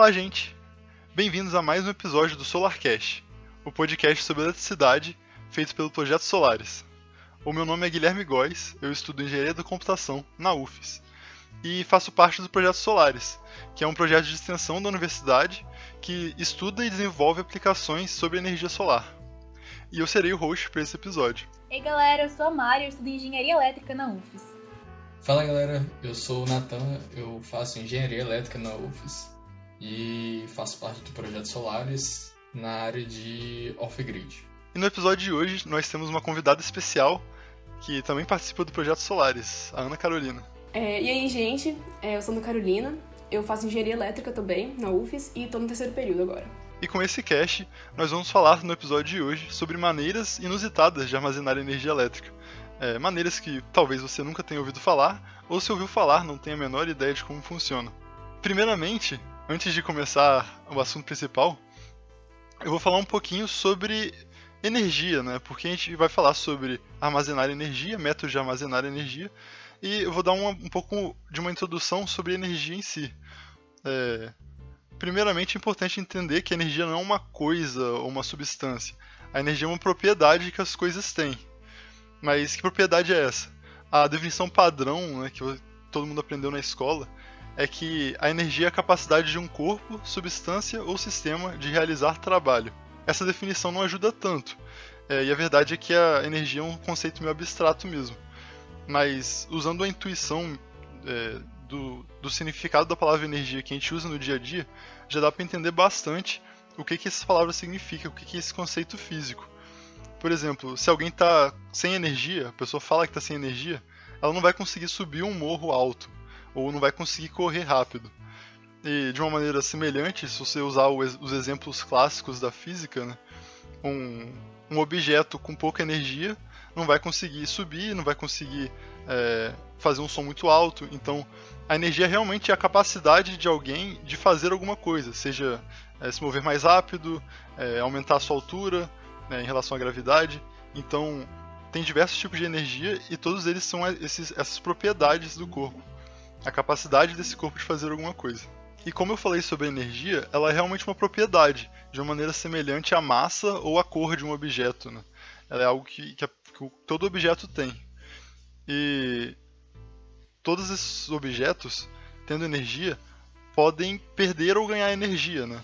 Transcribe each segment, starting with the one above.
Olá, gente! Bem-vindos a mais um episódio do SolarCast, o podcast sobre eletricidade feito pelo Projeto Solares. O meu nome é Guilherme Góes, eu estudo Engenharia da Computação na UFES e faço parte do Projeto Solares, que é um projeto de extensão da universidade que estuda e desenvolve aplicações sobre energia solar. E eu serei o host para esse episódio. Ei galera, eu sou a Mari, eu estudo Engenharia Elétrica na UFES. Fala galera, eu sou o Natan, eu faço Engenharia Elétrica na UFES e faço parte do Projeto Solares na área de off-grid. E no episódio de hoje nós temos uma convidada especial que também participa do Projeto Solares, a Ana Carolina. É, e aí, gente, é, eu sou Ana Carolina, eu faço engenharia elétrica também na UFES e estou no terceiro período agora. E com esse cast, nós vamos falar no episódio de hoje sobre maneiras inusitadas de armazenar energia elétrica. É, maneiras que talvez você nunca tenha ouvido falar, ou se ouviu falar, não tenha a menor ideia de como funciona. Primeiramente, antes de começar o assunto principal, eu vou falar um pouquinho sobre energia, né? Porque a gente vai falar sobre armazenar energia, métodos de armazenar energia, e eu vou dar um pouco de uma introdução sobre energia em si. É, primeiramente, é importante entender que a energia não é uma coisa ou uma substância. A energia é uma propriedade que as coisas têm. Mas que propriedade é essa? A definição padrão, né, que todo mundo aprendeu na escola, é que a energia é a capacidade de um corpo, substância ou sistema de realizar trabalho. Essa definição não ajuda tanto, é, e a verdade é que a energia é um conceito meio abstrato mesmo mas usando a intuição é, do, do, significado da palavra energia que a gente usa no dia a dia, já dá para entender bastante o que, que essa palavra significa, o que, que é esse conceito físico. Por exemplo, se alguém está sem energia, a pessoa fala que está sem energia, ela não vai conseguir subir um morro alto, ou não vai conseguir correr rápido. E de uma maneira semelhante, se você usar os exemplos clássicos da física, né, um, um objeto com pouca energia não vai conseguir subir, não vai conseguir é, fazer um som muito alto. Então, a energia realmente é a capacidade de alguém de fazer alguma coisa, seja é, se mover mais rápido, é, aumentar a sua altura né, em relação à gravidade. Então, tem diversos tipos de energia e todos eles são esses, essas propriedades do corpo, a capacidade desse corpo de fazer alguma coisa. E como eu falei sobre a energia, ela é realmente uma propriedade, de uma maneira semelhante à massa ou à cor de um objeto. Né? Ela é algo que, que, que todo objeto tem. E todos esses objetos, tendo energia, podem perder ou ganhar energia, né?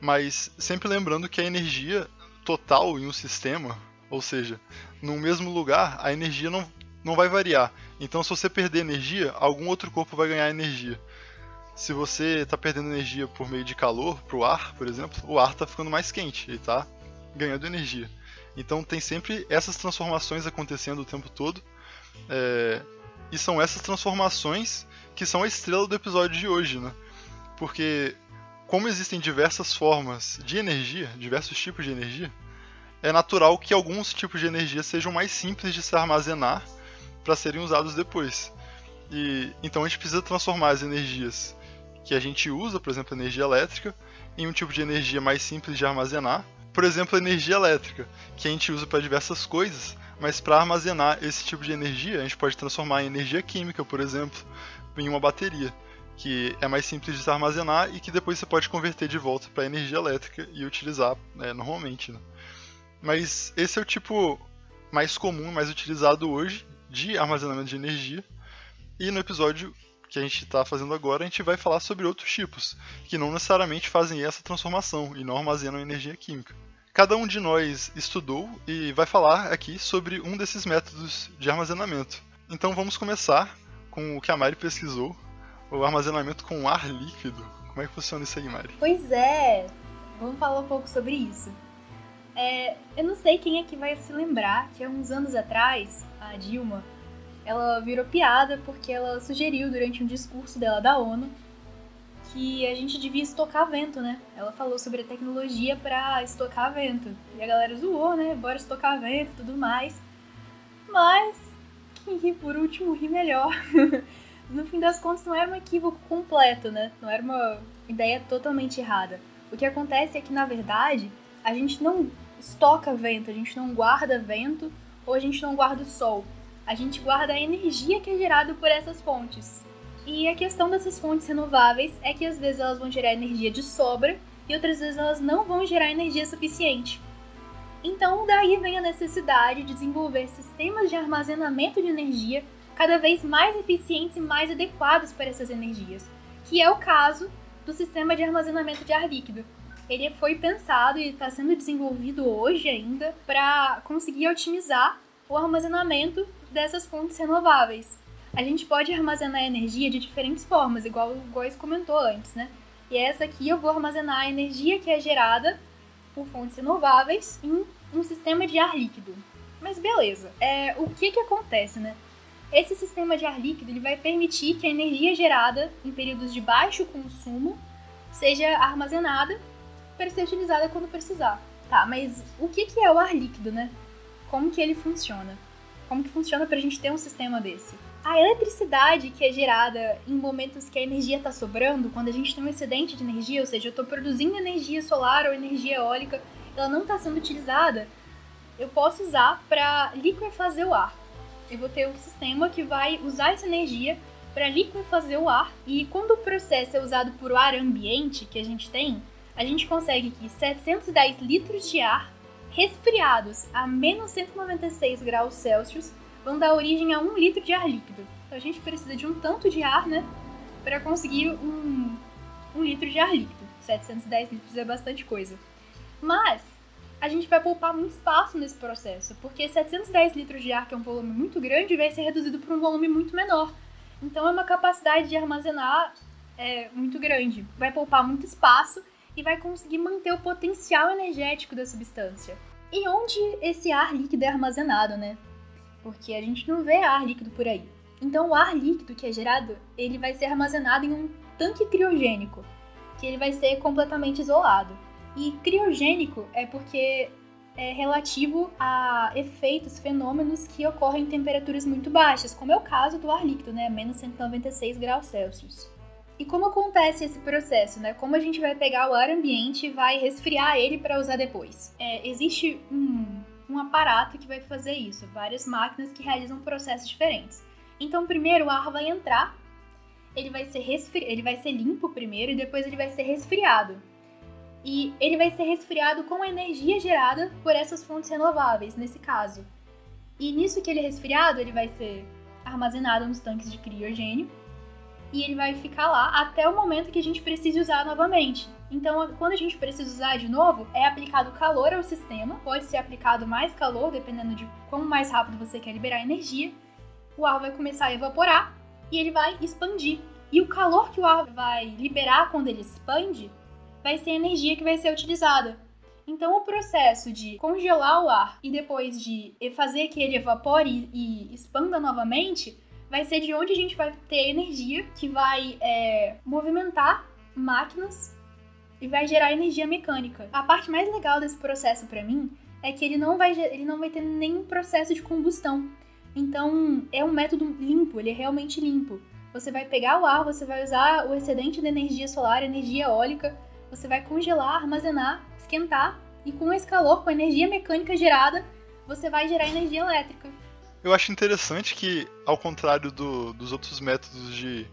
Mas sempre lembrando que a energia total em um sistema, ou seja, no mesmo lugar, a energia não, não vai variar. Então, se você perder energia, algum outro corpo vai ganhar energia. Se você está perdendo energia por meio de calor para o ar, por exemplo, o ar está ficando mais quente, ele está ganhando energia. Então tem sempre essas transformações acontecendo o tempo todo. É, e são essas transformações que são a estrela do episódio de hoje, né? Porque como existem diversas formas de energia, diversos tipos de energia, é natural que alguns tipos de energia sejam mais simples de se armazenar para serem usados depois. E então a gente precisa transformar as energias que a gente usa, por exemplo, energia elétrica, em um tipo de energia mais simples de armazenar por exemplo, energia elétrica, que a gente usa para diversas coisas, mas para armazenar esse tipo de energia, a gente pode transformar em energia química, por exemplo, em uma bateria, que é mais simples de armazenar e que depois você pode converter de volta para energia elétrica e utilizar né, normalmente. Né? Mas esse é o tipo mais comum, mais utilizado hoje de armazenamento de energia. E no episódio que a gente está fazendo agora, a gente vai falar sobre outros tipos, que não necessariamente fazem essa transformação e não armazenam energia química. Cada um de nós estudou e vai falar aqui sobre um desses métodos de armazenamento. Então vamos começar com o que a Mari pesquisou, o armazenamento com ar líquido. Como é que funciona isso aí, Mari? Pois é, vamos falar um pouco sobre isso. É, eu não sei quem é que vai se lembrar que há uns anos atrás, a Dilma ela virou piada porque ela sugeriu durante um discurso dela da ONU que a gente devia estocar vento, né? Ela falou sobre a tecnologia para estocar vento. E a galera zoou, né? Bora estocar vento e tudo mais. Mas quem ri por último ri melhor. no fim das contas não era um equívoco completo, né? Não era uma ideia totalmente errada. O que acontece é que na verdade a gente não estoca vento, a gente não guarda vento ou a gente não guarda o sol a gente guarda a energia que é gerada por essas fontes. E a questão dessas fontes renováveis é que às vezes elas vão gerar energia de sobra e outras vezes elas não vão gerar energia suficiente. Então, daí vem a necessidade de desenvolver sistemas de armazenamento de energia cada vez mais eficientes e mais adequados para essas energias, que é o caso do sistema de armazenamento de ar líquido. Ele foi pensado e está sendo desenvolvido hoje ainda para conseguir otimizar o armazenamento dessas fontes renováveis a gente pode armazenar energia de diferentes formas, igual o Góis comentou antes, né? E essa aqui eu vou armazenar a energia que é gerada por fontes renováveis em um sistema de ar líquido. Mas beleza, é, o que que acontece, né? Esse sistema de ar líquido ele vai permitir que a energia gerada em períodos de baixo consumo seja armazenada para ser utilizada quando precisar. Tá, mas o que, que é o ar líquido, né? Como que ele funciona? Como que funciona para a gente ter um sistema desse? a eletricidade que é gerada em momentos que a energia está sobrando, quando a gente tem um excedente de energia, ou seja, eu estou produzindo energia solar ou energia eólica, ela não está sendo utilizada, eu posso usar para liquefazer o ar. Eu vou ter um sistema que vai usar essa energia para liquefazer o ar, e quando o processo é usado por ar ambiente que a gente tem, a gente consegue que 710 litros de ar resfriados a menos 196 graus Celsius vão dar origem a um litro de ar líquido. Então a gente precisa de um tanto de ar, né, para conseguir um, um litro de ar líquido. 710 litros é bastante coisa. Mas a gente vai poupar muito espaço nesse processo, porque 710 litros de ar, que é um volume muito grande, vai ser reduzido para um volume muito menor. Então é uma capacidade de armazenar é, muito grande. Vai poupar muito espaço e vai conseguir manter o potencial energético da substância. E onde esse ar líquido é armazenado, né? porque a gente não vê ar líquido por aí. Então o ar líquido que é gerado, ele vai ser armazenado em um tanque criogênico, que ele vai ser completamente isolado. E criogênico é porque é relativo a efeitos, fenômenos que ocorrem em temperaturas muito baixas, como é o caso do ar líquido, né, menos 196 graus Celsius. E como acontece esse processo, né? Como a gente vai pegar o ar ambiente e vai resfriar ele para usar depois? É, existe um um aparato que vai fazer isso, várias máquinas que realizam processos diferentes. Então, primeiro o ar vai entrar, ele vai ser resfri... ele vai ser limpo primeiro e depois ele vai ser resfriado. E ele vai ser resfriado com a energia gerada por essas fontes renováveis, nesse caso. E nisso que ele é resfriado, ele vai ser armazenado nos tanques de criogênio e ele vai ficar lá até o momento que a gente precise usar novamente. Então, quando a gente precisa usar de novo, é aplicado calor ao sistema, pode ser aplicado mais calor, dependendo de quão mais rápido você quer liberar energia. O ar vai começar a evaporar e ele vai expandir. E o calor que o ar vai liberar quando ele expande vai ser a energia que vai ser utilizada. Então, o processo de congelar o ar e depois de fazer que ele evapore e expanda novamente vai ser de onde a gente vai ter energia que vai é, movimentar máquinas e vai gerar energia mecânica. A parte mais legal desse processo para mim é que ele não vai ele não vai ter nenhum processo de combustão. Então, é um método limpo, ele é realmente limpo. Você vai pegar o ar, você vai usar o excedente de energia solar, energia eólica, você vai congelar, armazenar, esquentar e com esse calor, com a energia mecânica gerada, você vai gerar energia elétrica. Eu acho interessante que, ao contrário do, dos outros métodos de,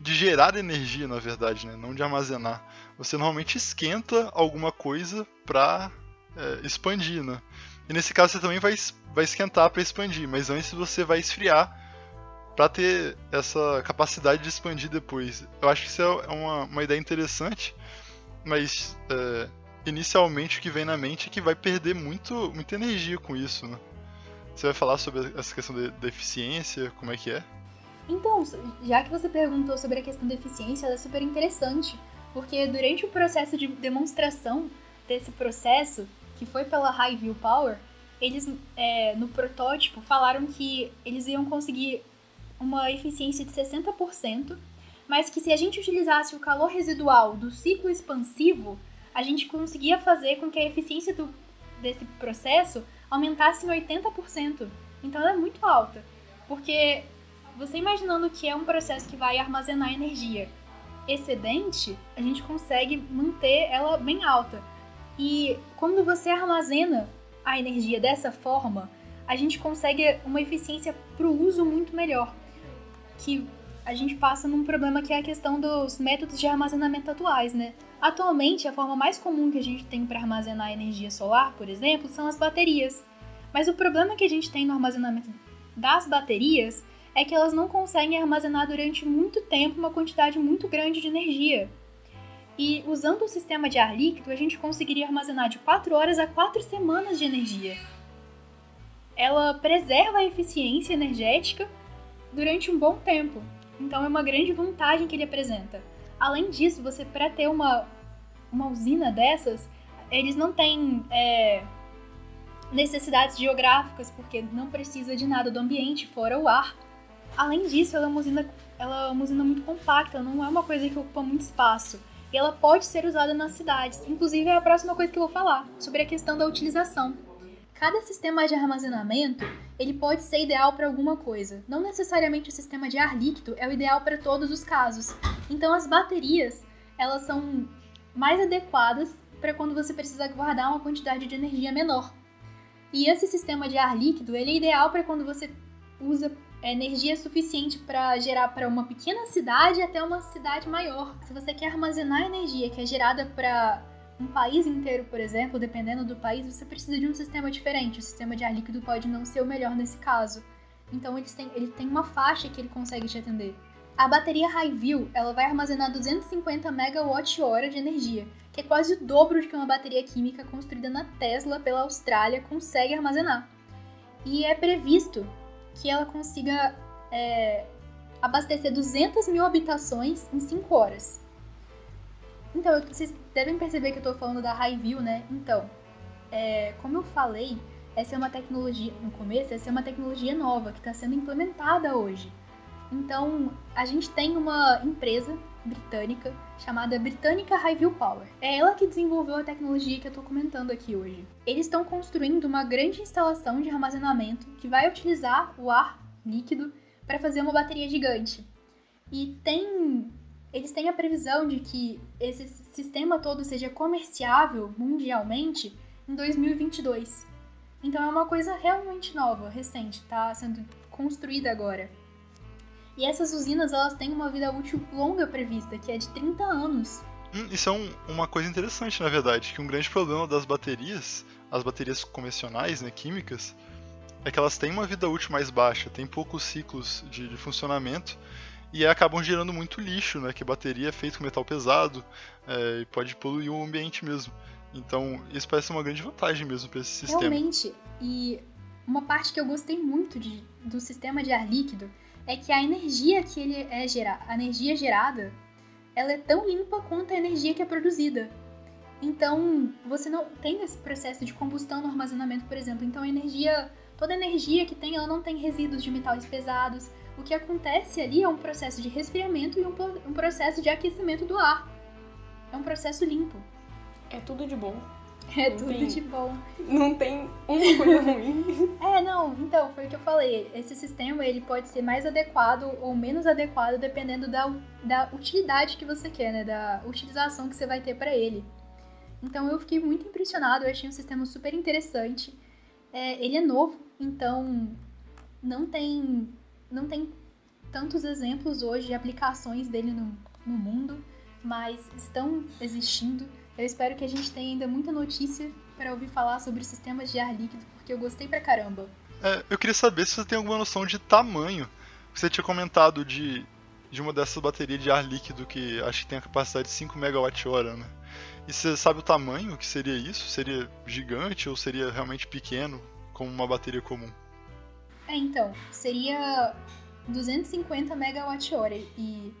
de gerar energia, na verdade, né, não de armazenar, você normalmente esquenta alguma coisa para é, expandir, né? E nesse caso você também vai, vai esquentar para expandir, mas antes você vai esfriar para ter essa capacidade de expandir depois. Eu acho que isso é uma, uma ideia interessante, mas é, inicialmente o que vem na mente é que vai perder muito, muita energia com isso, né? Você vai falar sobre essa questão da eficiência, como é que é? Então, já que você perguntou sobre a questão da eficiência, ela é super interessante, porque durante o processo de demonstração desse processo, que foi pela High View Power, eles é, no protótipo falaram que eles iam conseguir uma eficiência de 60%, mas que se a gente utilizasse o calor residual do ciclo expansivo, a gente conseguia fazer com que a eficiência do, desse processo aumentasse em 80%. Então ela é muito alta, porque você imaginando que é um processo que vai armazenar energia excedente, a gente consegue manter ela bem alta. E quando você armazena a energia dessa forma, a gente consegue uma eficiência para o uso muito melhor. Que a gente passa num problema que é a questão dos métodos de armazenamento atuais, né? Atualmente, a forma mais comum que a gente tem para armazenar energia solar, por exemplo, são as baterias. Mas o problema que a gente tem no armazenamento das baterias é que elas não conseguem armazenar durante muito tempo uma quantidade muito grande de energia. E usando o sistema de ar líquido, a gente conseguiria armazenar de 4 horas a 4 semanas de energia. Ela preserva a eficiência energética durante um bom tempo. Então é uma grande vantagem que ele apresenta. Além disso, você para ter uma, uma usina dessas, eles não têm é, necessidades geográficas, porque não precisa de nada do ambiente, fora o ar. Além disso, ela é uma usina, ela é uma usina muito compacta, não é uma coisa que ocupa muito espaço. E ela pode ser usada nas cidades. Inclusive, é a próxima coisa que eu vou falar, sobre a questão da utilização. Cada sistema de armazenamento, ele pode ser ideal para alguma coisa. Não necessariamente o sistema de ar líquido é o ideal para todos os casos. Então, as baterias, elas são mais adequadas para quando você precisa guardar uma quantidade de energia menor. E esse sistema de ar líquido, ele é ideal para quando você usa energia suficiente para gerar para uma pequena cidade até uma cidade maior. Se você quer armazenar energia que é gerada para um país inteiro, por exemplo, dependendo do país, você precisa de um sistema diferente. O sistema de ar líquido pode não ser o melhor nesse caso. Então ele tem, ele tem uma faixa que ele consegue te atender. A bateria Highview, ela vai armazenar 250 megawatt-hora de energia, que é quase o dobro de que uma bateria química construída na Tesla pela Austrália consegue armazenar. E é previsto que ela consiga é, abastecer 200 mil habitações em 5 horas. Então, vocês devem perceber que eu estou falando da Highview, né? Então, é, como eu falei, essa é uma tecnologia, no começo, essa é uma tecnologia nova que está sendo implementada hoje. Então, a gente tem uma empresa britânica chamada Britannica Highview Power. É ela que desenvolveu a tecnologia que eu estou comentando aqui hoje. Eles estão construindo uma grande instalação de armazenamento que vai utilizar o ar líquido para fazer uma bateria gigante. E tem eles têm a previsão de que esse sistema todo seja comerciável mundialmente em 2022. Então é uma coisa realmente nova, recente, está sendo construída agora. E essas usinas elas têm uma vida útil longa prevista, que é de 30 anos. Hum, isso é um, uma coisa interessante, na verdade, que um grande problema das baterias, as baterias convencionais, né, químicas, é que elas têm uma vida útil mais baixa, têm poucos ciclos de, de funcionamento e acabam gerando muito lixo, né? Que a bateria é feita com metal pesado é, e pode poluir o ambiente mesmo. Então, isso parece uma grande vantagem mesmo para esse sistema. Realmente, e uma parte que eu gostei muito de, do sistema de ar líquido é que a energia que ele é gerar, a energia gerada, ela é tão limpa quanto a energia que é produzida. Então, você não tem esse processo de combustão no armazenamento, por exemplo. Então, a energia, toda a energia que tem, ela não tem resíduos de metais pesados. O que acontece ali é um processo de resfriamento e um, um processo de aquecimento do ar. É um processo limpo. É tudo de bom. É tudo tem, de bom. Não tem uma coisa ruim. é, não, então, foi o que eu falei. Esse sistema, ele pode ser mais adequado ou menos adequado dependendo da, da utilidade que você quer, né? Da utilização que você vai ter para ele. Então, eu fiquei muito impressionado, eu achei um sistema super interessante. É, ele é novo, então não tem, não tem tantos exemplos hoje de aplicações dele no, no mundo, mas estão existindo. Eu espero que a gente tenha ainda muita notícia para ouvir falar sobre sistemas de ar líquido, porque eu gostei pra caramba. É, eu queria saber se você tem alguma noção de tamanho. Você tinha comentado de, de uma dessas baterias de ar líquido que acho que tem a capacidade de 5 MWh, né? E você sabe o tamanho que seria isso? Seria gigante ou seria realmente pequeno, como uma bateria comum? É, então, seria 250 MWh. E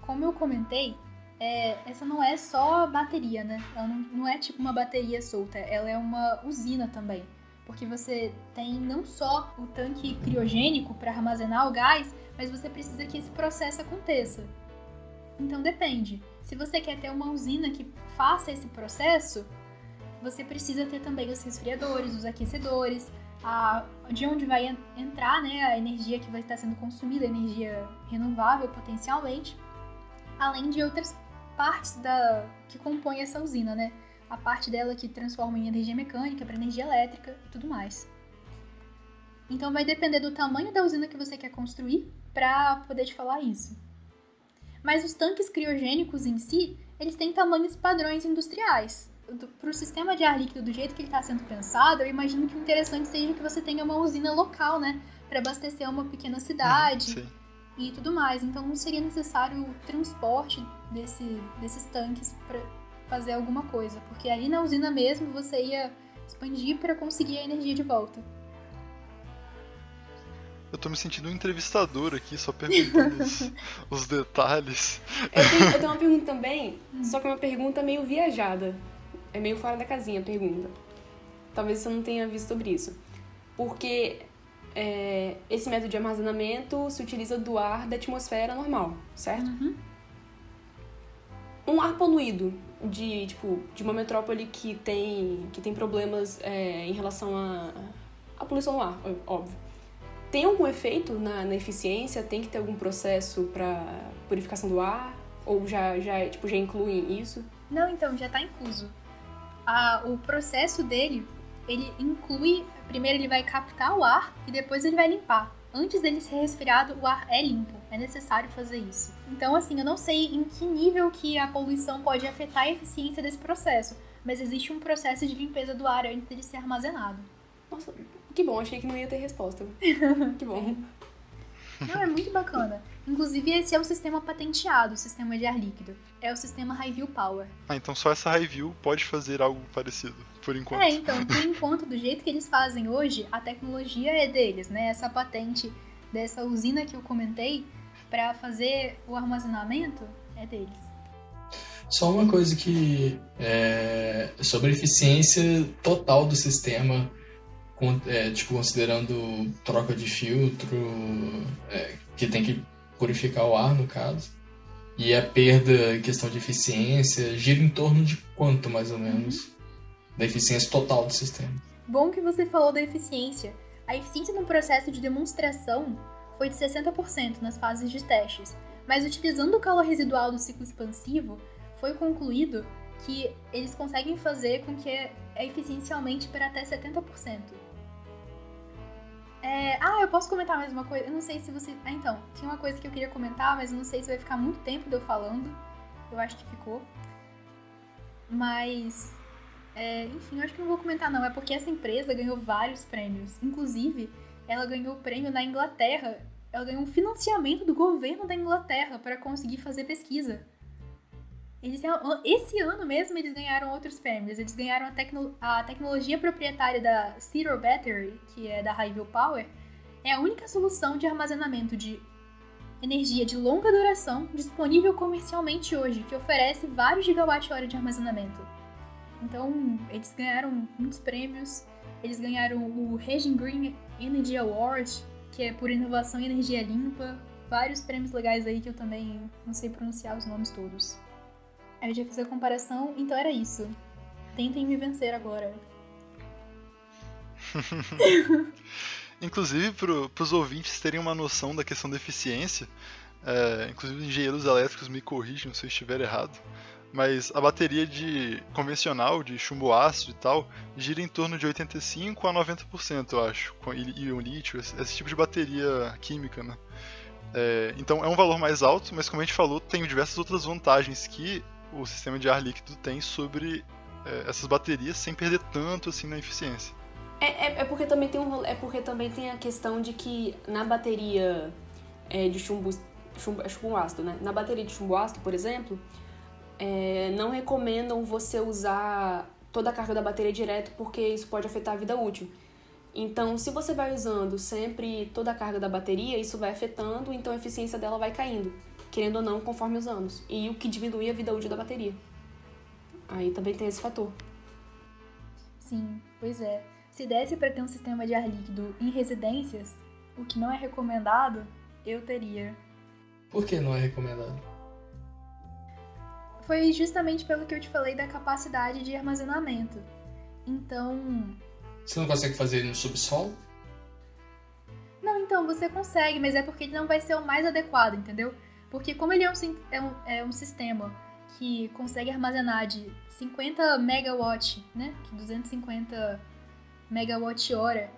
como eu comentei, é, essa não é só bateria, né? Ela não, não é tipo uma bateria solta, ela é uma usina também. Porque você tem não só o tanque criogênico para armazenar o gás, mas você precisa que esse processo aconteça. Então depende. Se você quer ter uma usina que faça esse processo, você precisa ter também os resfriadores, os aquecedores, a, de onde vai entrar né, a energia que vai estar sendo consumida, energia renovável potencialmente, além de outras partes da que compõem essa usina, né? A parte dela que transforma em energia mecânica para energia elétrica e tudo mais. Então vai depender do tamanho da usina que você quer construir para poder te falar isso. Mas os tanques criogênicos em si, eles têm tamanhos padrões industriais. Para o sistema de ar líquido do jeito que ele está sendo pensado, eu imagino que o interessante seja que você tenha uma usina local, né? Para abastecer uma pequena cidade Uhum, e tudo mais. Então não seria necessário o transporte desse, desses tanques para fazer alguma coisa, porque ali na usina mesmo você ia expandir para conseguir a energia de volta. Eu tô me sentindo um entrevistador aqui, só perguntando os, os detalhes. Eu tenho, eu tenho uma pergunta também, só que é uma pergunta meio viajada. É meio fora da casinha a pergunta. Talvez você não tenha visto sobre isso. Porque é, esse método de armazenamento se utiliza do ar da atmosfera normal, certo? Um ar poluído de, tipo, de uma metrópole que tem, que tem problemas é, em relação à a, a poluição no ar, óbvio. Tem algum efeito na, na eficiência? Tem que ter algum processo para purificação do ar? Ou já, já, tipo, já incluem isso? Não, então, já está incluso. Ah, o processo dele, ele inclui. Primeiro ele vai captar o ar e depois ele vai limpar. Antes dele ser resfriado, o ar é limpo. É necessário fazer isso. Então, assim, eu não sei em que nível que a poluição pode afetar a eficiência desse processo. Mas existe um processo de limpeza do ar antes dele ser armazenado. Nossa, que bom, achei que não ia ter resposta. que bom. Não, é muito bacana. Inclusive, esse é o sistema patenteado, o sistema de ar líquido. É o sistema Highview Power. Ah, então só essa Highview pode fazer algo parecido, por enquanto. É, então, por enquanto, do jeito que eles fazem hoje, a tecnologia é deles, né? Essa patente dessa usina que eu comentei para fazer o armazenamento é deles. Só uma coisa que é sobre a eficiência total do sistema, é, tipo considerando troca de filtro, é, que tem que purificar o ar no caso, e a perda em questão de eficiência gira em torno de quanto mais ou menos da eficiência total do sistema. Bom que você falou da eficiência. A eficiência no processo de demonstração foi de 60% nas fases de testes, mas utilizando o calor residual do ciclo expansivo, foi concluído que eles conseguem fazer com que a eficiência aumente para até 70%. É... Ah, eu posso comentar mais uma coisa? Eu não sei se você. Ah, então, tinha uma coisa que eu queria comentar, mas eu não sei se vai ficar muito tempo de eu falando. Eu acho que ficou. Mas. É... Enfim, eu acho que não vou comentar, não. É porque essa empresa ganhou vários prêmios. Inclusive, ela ganhou o prêmio na Inglaterra. Ela ganhou um financiamento do governo da Inglaterra para conseguir fazer pesquisa. Eles, esse ano mesmo eles ganharam outros prêmios. Eles ganharam a, tecno, a tecnologia proprietária da Zero Battery, que é da Highview Power, é a única solução de armazenamento de energia de longa duração disponível comercialmente hoje, que oferece vários gigawatt-hora de armazenamento. Então, eles ganharam muitos prêmios. Eles ganharam o Regen Green Energy Award, que é por inovação e energia limpa. Vários prêmios legais aí que eu também não sei pronunciar os nomes todos. Aí eu já fiz a comparação, então era isso. Tentem me vencer agora. Inclusive, para os ouvintes terem uma noção da questão da eficiência, é, inclusive os engenheiros elétricos me corrijam se eu estiver errado, mas a bateria de convencional, de chumbo ácido e tal, gira em torno de 85 a 90%, eu acho, com íon lítio, esse, esse tipo de bateria química, né? É, então é um valor mais alto, mas como a gente falou, tem diversas outras vantagens que o sistema de ar líquido tem sobre é, essas baterias sem perder tanto assim na eficiência. É, é, é, porque também tem um, é porque também tem a questão de que na bateria é, de chumbo, chumbo, é chumbo ácido, né? Na bateria de chumbo ácido, por exemplo, é, não recomendam você usar toda a carga da bateria direto porque isso pode afetar a vida útil. Então, se você vai usando sempre toda a carga da bateria, isso vai afetando, então a eficiência dela vai caindo querendo ou não, conforme os anos. E o que diminui a vida útil da bateria. Aí também tem esse fator. Sim, pois é. Se desse para ter um sistema de ar líquido em residências, o que não é recomendado, eu teria. Por que não é recomendado? Foi justamente pelo que eu te falei da capacidade de armazenamento. Então. Você não consegue fazer ele no subsolo? Não, então, você consegue, mas é porque ele não vai ser o mais adequado, entendeu? Porque como ele é um, é um, é um sistema que consegue armazenar de 50 megawatt, né? Que 250 megawatt hora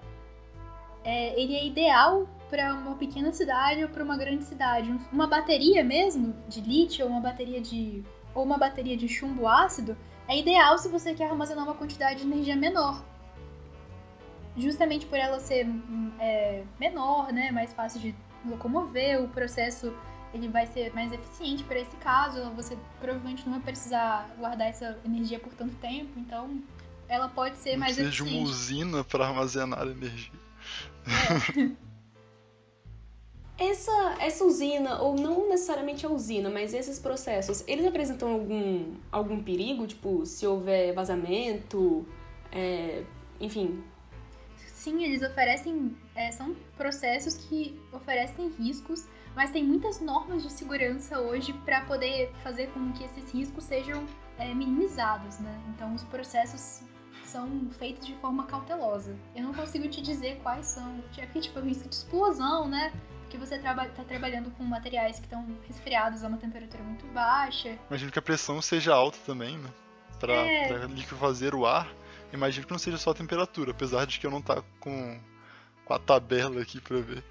é, ele é ideal para uma pequena cidade ou para uma grande cidade. Uma bateria mesmo de lítio ou uma bateria de ou uma bateria de chumbo ácido é ideal se você quer armazenar uma quantidade de energia menor. Justamente por ela ser é, menor, né, mais fácil de locomover, o processo ele vai ser mais eficiente para esse caso. Você provavelmente não vai precisar guardar essa energia por tanto tempo, então ela pode ser não mais precisa eficiente. de uma usina para armazenar energia. É. Essa, essa usina, ou não necessariamente a usina, mas esses processos, eles apresentam algum, algum perigo? Tipo, se houver vazamento, é, enfim. Sim, eles oferecem. É, são processos que oferecem riscos, mas tem muitas normas de segurança hoje para poder fazer com que esses riscos sejam é, minimizados, né? Então, os processos são feitos de forma cautelosa. Eu não consigo te dizer quais são. É porque, tipo, o risco de explosão, né? Porque você está trabalhando com materiais que estão resfriados a uma temperatura muito baixa. Imagino que a pressão seja alta também, né? Para É. liquefazer o ar. Imagino que não seja só a temperatura, apesar de que eu não tá com, com a tabela aqui pra ver.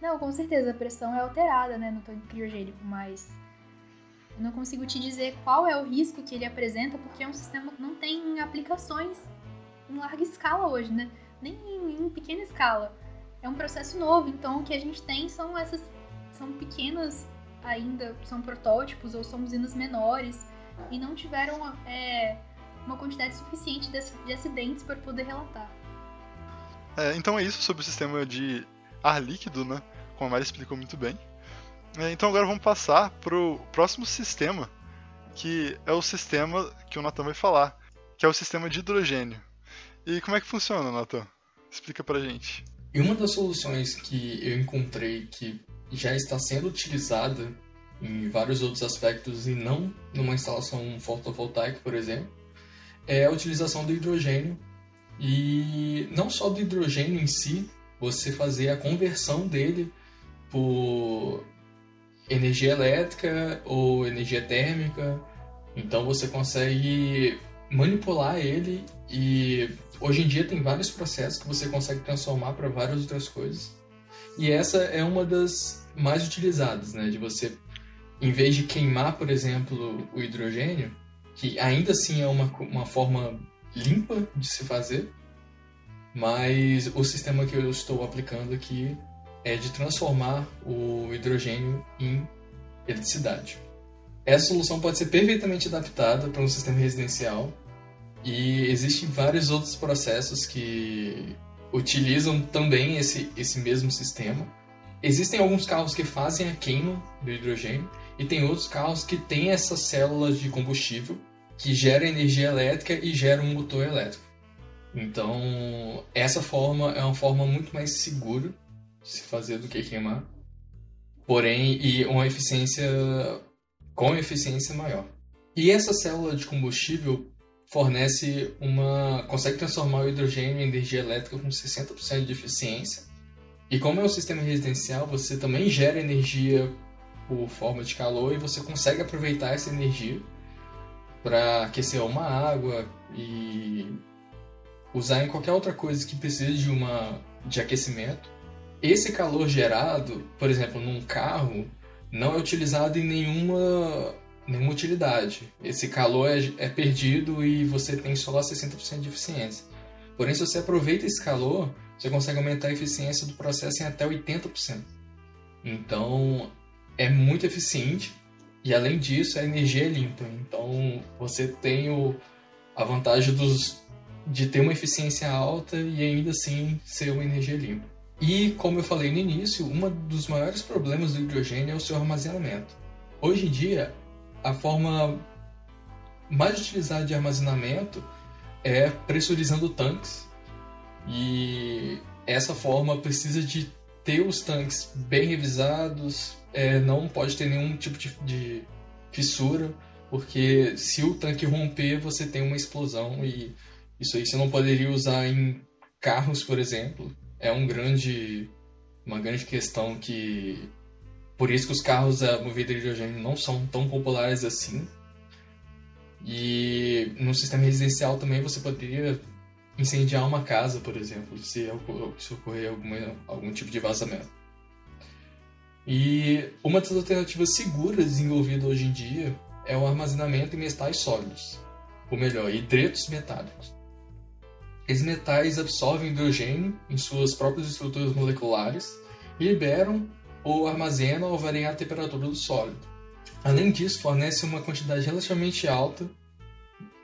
Não, com certeza, a pressão é alterada, né, no tanque criogênico, mas eu não consigo te dizer qual é o risco que ele apresenta, porque é um sistema que não tem aplicações em larga escala hoje, né? Nem em, em pequena escala. É um processo novo, então o que a gente tem são essas. são pequenas ainda, são protótipos ou são usinas menores e não tiveram é, uma quantidade suficiente de, de acidentes para poder relatar. É, então é isso sobre o sistema de ar líquido, né? Como a Mari explicou muito bem. É, então agora vamos passar pro próximo sistema, que é o sistema que o Natan vai falar, que é o sistema de hidrogênio. E como é que funciona, Natan? Explica pra gente. E uma das soluções que eu encontrei que já está sendo utilizada em vários outros aspectos e não numa instalação fotovoltaica, por exemplo, é a utilização do hidrogênio e não só do hidrogênio em si, você fazer a conversão dele por energia elétrica ou energia térmica. Então você consegue manipular ele e hoje em dia tem vários processos que você consegue transformar para várias outras coisas. E essa é uma das mais utilizadas, né? De você, em vez de queimar, por exemplo, o hidrogênio, que ainda assim é uma, uma forma limpa de se fazer, mas o sistema que eu estou aplicando aqui é de transformar o hidrogênio em eletricidade. Essa solução pode ser perfeitamente adaptada para um sistema residencial e existem vários outros processos que utilizam também esse, esse mesmo sistema. Existem alguns carros que fazem a queima do hidrogênio e tem outros carros que têm essas células de combustível que geram energia elétrica e geram um motor elétrico. Então, essa forma é uma forma muito mais segura se fazer do que queimar. Porém, e uma eficiência com eficiência maior. E essa célula de combustível fornece uma consegue transformar o hidrogênio em energia elétrica com 60% de eficiência. E como é um sistema residencial, você também gera energia por forma de calor e você consegue aproveitar essa energia para aquecer uma água e usar em qualquer outra coisa que precise de uma de aquecimento. Esse calor gerado, por exemplo, num carro, não é utilizado em nenhuma nenhuma utilidade. Esse calor é, é perdido e você tem só lá 60% de eficiência. Porém, se você aproveita esse calor, você consegue aumentar a eficiência do processo em até 80%. Então, é muito eficiente e além disso, a energia é limpa. Então, você tem o, a vantagem dos, de ter uma eficiência alta e ainda assim ser uma energia limpa. E, como eu falei no início, um dos maiores problemas do hidrogênio é o seu armazenamento. Hoje em dia, a forma mais utilizada de armazenamento é pressurizando tanques. E essa forma precisa de ter os tanques bem revisados, é, não pode ter nenhum tipo de, de, fissura, porque se o tanque romper, você tem uma explosão e isso aí você não poderia usar em carros, por exemplo. É um grande, uma grande questão que por isso que os carros a movida a hidrogênio não são tão populares assim. E no sistema residencial também você poderia incendiar uma casa, por exemplo, se, se ocorrer alguma, algum tipo de vazamento. E uma das alternativas seguras desenvolvida hoje em dia é o armazenamento em metais sólidos, ou melhor, hidretos metálicos. Esses metais absorvem hidrogênio em suas próprias estruturas moleculares e liberam ou armazenam ao variar a temperatura do sólido. Além disso, fornece uma quantidade relativamente alta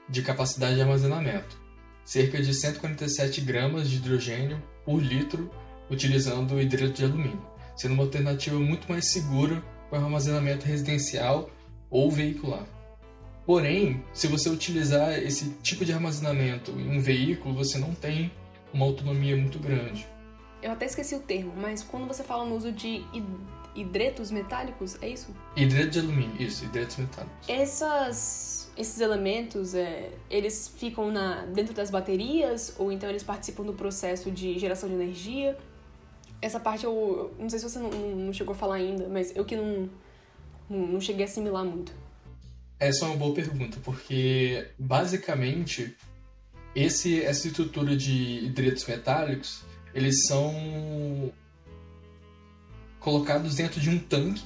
de capacidade de armazenamento, cerca de 147 gramas de hidrogênio por litro utilizando o hidreto de alumínio, sendo uma alternativa muito mais segura para armazenamento residencial ou veicular. Porém, se você utilizar esse tipo de armazenamento em um veículo, você não tem uma autonomia muito grande. Eu até esqueci o termo, mas quando você fala no uso de hidretos metálicos, é isso? Hidreto de alumínio, isso, hidretos metálicos. Essas, esses elementos, é, eles ficam na, dentro das baterias ou então eles participam do processo de geração de energia? Essa parte eu, não sei se você não, não chegou a falar ainda, mas eu que não, não, não cheguei a assimilar muito. Essa é uma boa pergunta, porque basicamente esse, essa estrutura de hidretos metálicos, eles são colocados dentro de um tanque,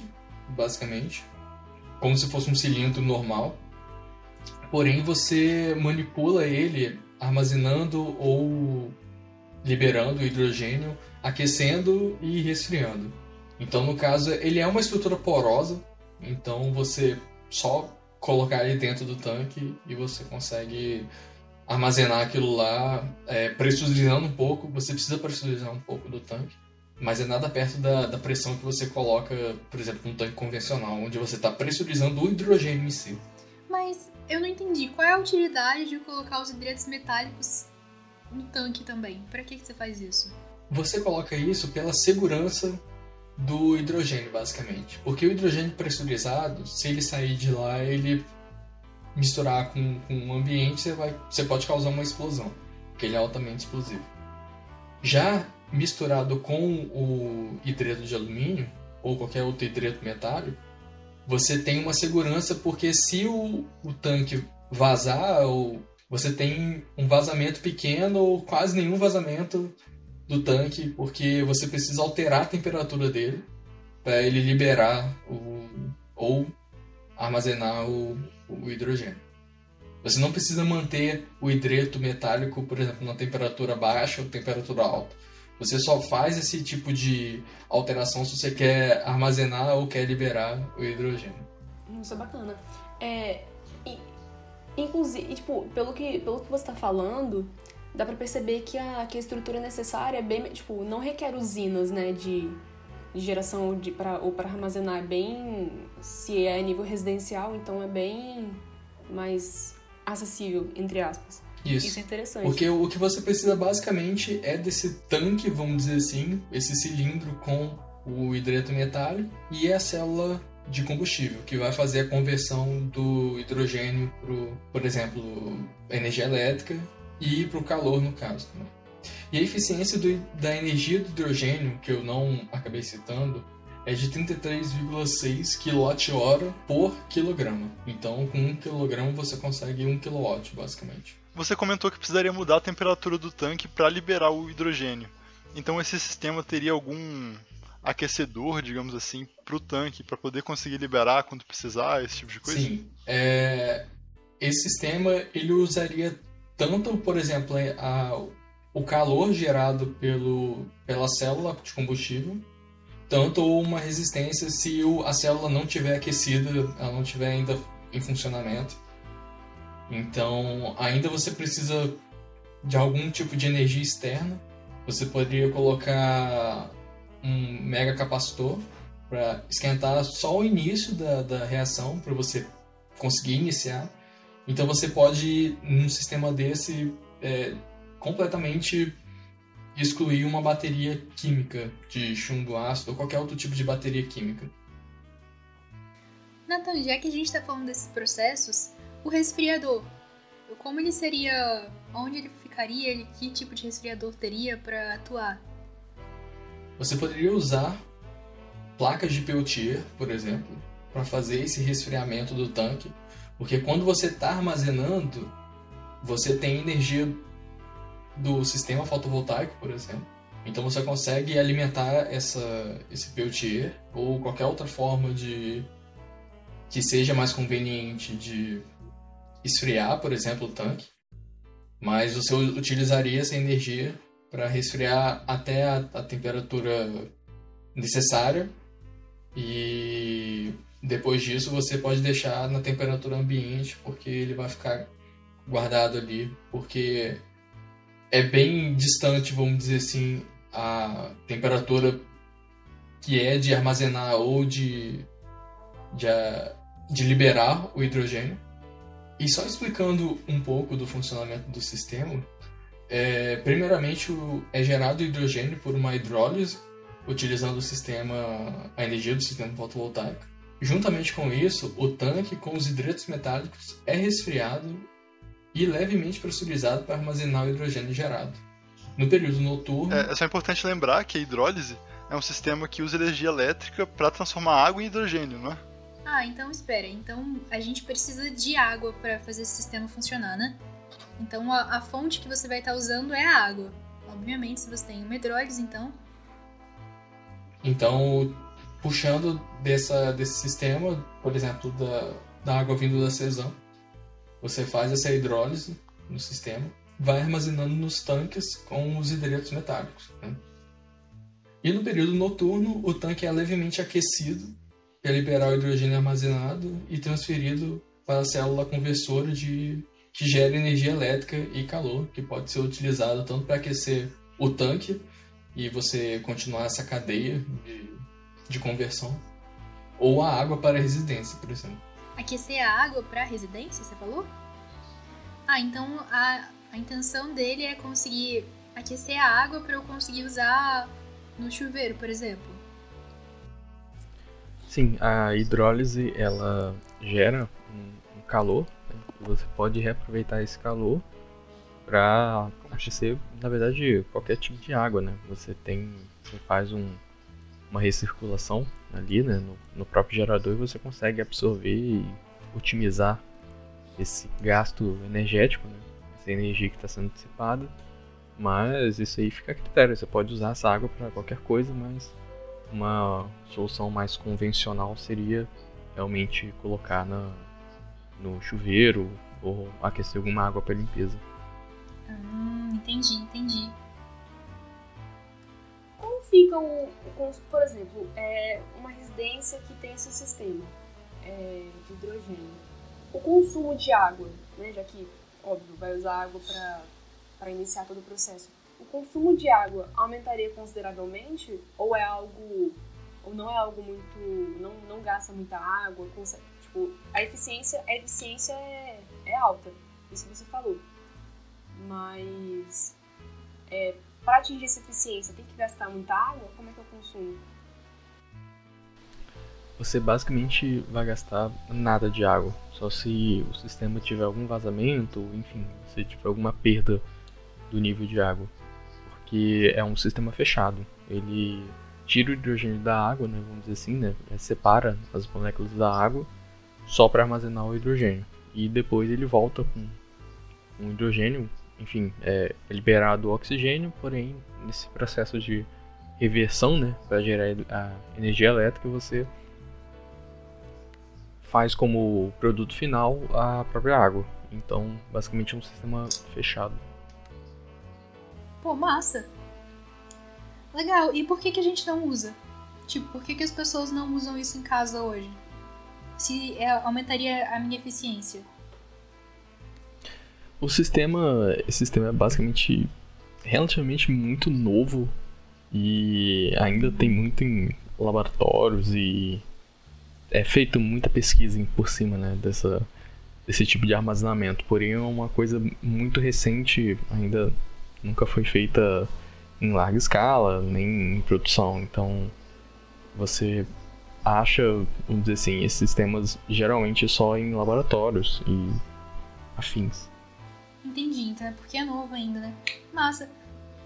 basicamente, como se fosse um cilindro normal. Porém, você manipula ele armazenando ou liberando hidrogênio, aquecendo e resfriando. Então, no caso, ele é uma estrutura porosa, então você só colocar ele dentro do tanque e você consegue armazenar aquilo lá, é, pressurizando um pouco. Você precisa pressurizar um pouco do tanque, mas é nada perto da, da pressão que você coloca, por exemplo, num tanque convencional, onde você está pressurizando o hidrogênio em si. Mas eu não entendi. Qual é a utilidade de colocar os hidretos metálicos no tanque também? Para que, que você faz isso? Você coloca isso pela segurança do hidrogênio, basicamente. Porque o hidrogênio pressurizado, se ele sair de lá, ele misturar com, com o ambiente, você, vai, você pode causar uma explosão, porque ele é altamente explosivo. Já misturado com o hidreto de alumínio, ou qualquer outro hidreto metálico, você tem uma segurança, porque se o, o tanque vazar, ou você tem um vazamento pequeno ou quase nenhum vazamento do tanque, porque você precisa alterar a temperatura dele para ele liberar o, ou armazenar o, o hidrogênio. Você não precisa manter o hidreto metálico, por exemplo, na temperatura baixa ou temperatura alta. Você só faz esse tipo de alteração se você quer armazenar ou quer liberar o hidrogênio. Isso é bacana. É, inclusive, tipo, pelo que, pelo que você está falando, dá para perceber que a, que a estrutura necessária é bem, tipo, não requer usinas, né, de, de geração de pra, ou para armazenar, é bem, se é nível residencial, então é bem mais acessível, entre aspas. Isso. Isso é interessante. Porque o que você precisa basicamente é desse tanque, vamos dizer assim, esse cilindro com o hidreto metálico e a célula de combustível, que vai fazer a conversão do hidrogênio para, por exemplo, energia elétrica e para o calor, no caso. Né? E a eficiência do, da energia do hidrogênio, que eu não acabei citando, é de 33,6 kWh por quilograma. Então, com 1 kg você consegue 1 kW, basicamente. Você comentou que precisaria mudar a temperatura do tanque para liberar o hidrogênio. Então, esse sistema teria algum aquecedor, digamos assim, para o tanque, para poder conseguir liberar quando precisar, esse tipo de coisa? Sim. É... Esse sistema ele usaria tanto, por exemplo, a, o calor gerado pelo, pela célula de combustível, tanto uma resistência se o, a célula não tiver aquecida, ela não tiver ainda em funcionamento. Então, ainda você precisa de algum tipo de energia externa. Você poderia colocar um mega capacitor para esquentar só o início da, da reação, para você conseguir iniciar. Então você pode, num sistema desse, é, completamente excluir uma bateria química de chumbo ácido ou qualquer outro tipo de bateria química. Nathan, já que a gente está falando desses processos, o resfriador, como ele seria, onde ele ficaria, ele, que tipo de resfriador teria para atuar? Você poderia usar placas de Peltier, por exemplo, para fazer esse resfriamento do tanque porque quando você está armazenando, você tem energia do sistema fotovoltaico, por exemplo. Então você consegue alimentar essa, esse Peltier ou qualquer outra forma de que seja mais conveniente de esfriar, por exemplo, o tanque. Mas você utilizaria essa energia para resfriar até a, a temperatura necessária e depois disso você pode deixar na temperatura ambiente porque ele vai ficar guardado ali porque é bem distante, vamos dizer assim, a temperatura que é de armazenar ou de, de, de liberar o hidrogênio. E só explicando um pouco do funcionamento do sistema, é, primeiramente o, é gerado hidrogênio por uma hidrólise, utilizando o sistema, a energia do sistema fotovoltaico. Juntamente com isso, o tanque com os hidretos metálicos é resfriado e levemente pressurizado para armazenar o hidrogênio gerado. No período noturno. É, é só importante lembrar que a hidrólise é um sistema que usa energia elétrica para transformar água em hidrogênio, não é? Ah, então espera. Então a gente precisa de água para fazer esse sistema funcionar, né? Então a, a, fonte que você vai estar usando é a água. Obviamente, se você tem uma hidrólise, então. Então, puxando dessa, desse sistema, por exemplo, da, da água vindo da Cesão, você faz essa hidrólise no sistema, vai armazenando nos tanques com os hidretos metálicos. Né? E no período noturno, o tanque é levemente aquecido para liberar o hidrogênio armazenado e transferido para a célula conversora de, que gera energia elétrica e calor, que pode ser utilizado tanto para aquecer o tanque e você continuar essa cadeia de, de conversão, ou a água para a residência, por exemplo. Aquecer a água para a residência, você falou? Ah, então a, a intenção dele é conseguir aquecer a água para eu conseguir usar no chuveiro, por exemplo. Sim, a hidrólise ela gera um, um calor. Né? Você pode reaproveitar esse calor para aquecer, na verdade, qualquer tipo de água, né? Você tem, você faz um, uma recirculação ali, né, no, no próprio gerador e você consegue absorver e otimizar esse gasto energético, né? essa energia que está sendo dissipada. Mas isso aí fica a critério. Você pode usar essa água para qualquer coisa, mas uma solução mais convencional seria realmente colocar na, no chuveiro ou aquecer alguma água para limpeza. Hum, entendi, entendi. Como fica o, o por exemplo, é uma residência que tem esse sistema é, de hidrogênio? O consumo de água, né, já que, óbvio, vai usar água para iniciar todo o processo. O consumo de água aumentaria consideravelmente ou é algo ou não é algo muito não, não gasta muita água tipo a eficiência a eficiência é, é alta isso você falou mas é, para atingir essa eficiência tem que gastar muita água como é que eu consumo você basicamente vai gastar nada de água. Só se o sistema tiver algum vazamento, enfim, se tiver alguma perda do nível de água. Porque é um sistema fechado. Ele tira o hidrogênio da água, né, vamos dizer assim, né, separa as moléculas da água só para armazenar o hidrogênio. E depois ele volta com um hidrogênio, enfim, é, liberado o oxigênio, porém nesse processo de reversão, né, para gerar a energia elétrica, você faz como produto final a própria água. Então, basicamente é um sistema fechado. Pô, massa! Legal, e por que, que a gente não usa? Tipo, por que, que as pessoas não usam isso em casa hoje? Se é, aumentaria a minha eficiência. O sistema, esse sistema é basicamente relativamente muito novo e ainda tem muito em laboratórios e é feito muita pesquisa por cima né, dessa, desse tipo de armazenamento, porém é uma coisa muito recente, ainda nunca foi feita em larga escala, nem em produção. Então você acha, vamos dizer assim, esses sistemas geralmente só em laboratórios e afins. Entendi, então é porque é novo ainda, né? Massa.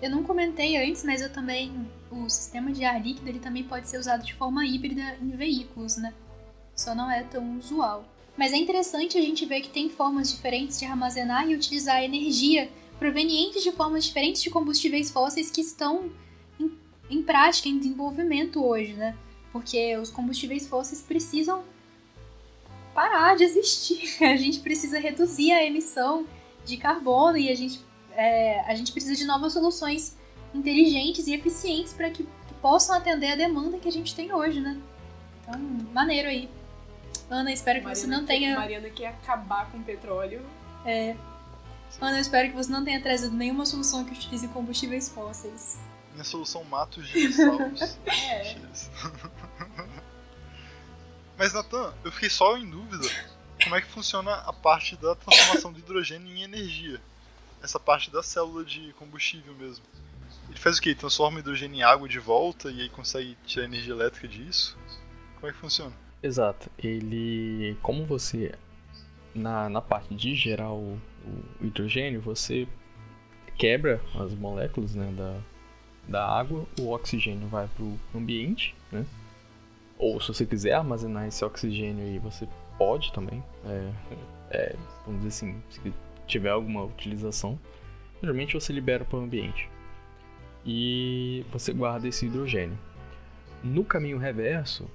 Eu não comentei antes, mas eu também. O sistema de ar líquido ele também pode ser usado de forma híbrida em veículos, né? só não é tão usual. Mas é interessante a gente ver que tem formas diferentes de armazenar e utilizar energia provenientes de formas diferentes de combustíveis fósseis que estão em, em prática, em desenvolvimento hoje, né? Porque os combustíveis fósseis precisam parar de existir. A gente precisa reduzir a emissão de carbono e a gente, é, a gente precisa de novas soluções inteligentes e eficientes para que, que, possam atender a demanda que a gente tem hoje, né? Então, maneiro aí. Ana, espero que Mariana você não tenha. Mariana quer acabar com o petróleo. É. Ana, eu espero que você não tenha trazido nenhuma solução que utilize combustíveis fósseis. Minha solução mata os dinossauros. É. Mas, Natan, eu fiquei só em dúvida como é que funciona a parte da transformação do hidrogênio em energia. Essa parte da célula de combustível mesmo. Ele faz o quê? Ele transforma o hidrogênio em água de volta e aí consegue tirar energia elétrica disso? Como é que funciona? Exato. Ele. Como você. Na, na parte de gerar o, o hidrogênio, você quebra as moléculas né, da, da água, o oxigênio vai para o ambiente, né? Ou se você quiser armazenar esse oxigênio aí, você pode também. É, é, vamos dizer assim, se tiver alguma utilização, geralmente você libera para o ambiente. E você guarda esse hidrogênio. No caminho reverso,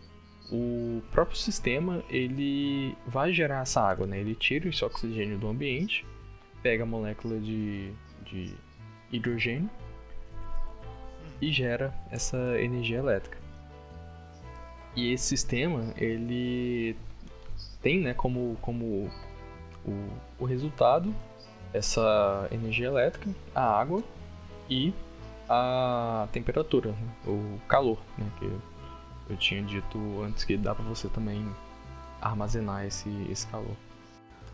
o próprio sistema ele vai gerar essa água, né? Ele tira esse oxigênio do ambiente, pega a molécula de, de hidrogênio e gera essa energia elétrica. E esse sistema ele tem, né, como como o, o resultado essa energia elétrica, a água e a temperatura, né? o calor, né, que eu tinha dito antes que dá para você também armazenar esse, esse calor.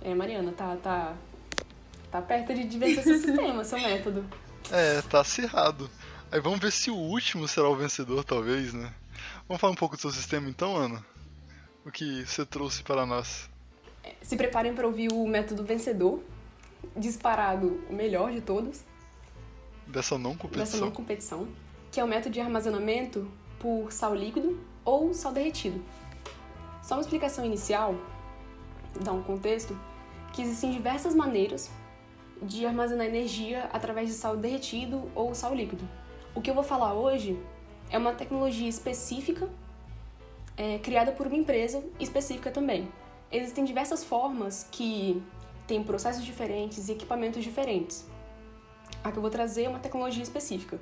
É, Mariana, tá, tá, tá perto de, vencer seu sistema, seu método. É, tá acirrado. Aí vamos ver se o último será o vencedor, talvez, né? Vamos falar um pouco do seu sistema então, Ana? O que você trouxe para nós? Se preparem para ouvir o método vencedor, disparado o melhor de todos. Dessa não competição. Dessa não competição, que é o método de armazenamento por sal líquido ou sal derretido. Só uma explicação inicial, dar um contexto, que existem diversas maneiras de armazenar energia através de sal derretido ou sal líquido. O que eu vou falar hoje é uma tecnologia específica é, criada por uma empresa específica também. Existem diversas formas que têm processos diferentes e equipamentos diferentes. A que eu vou trazer é uma tecnologia específica.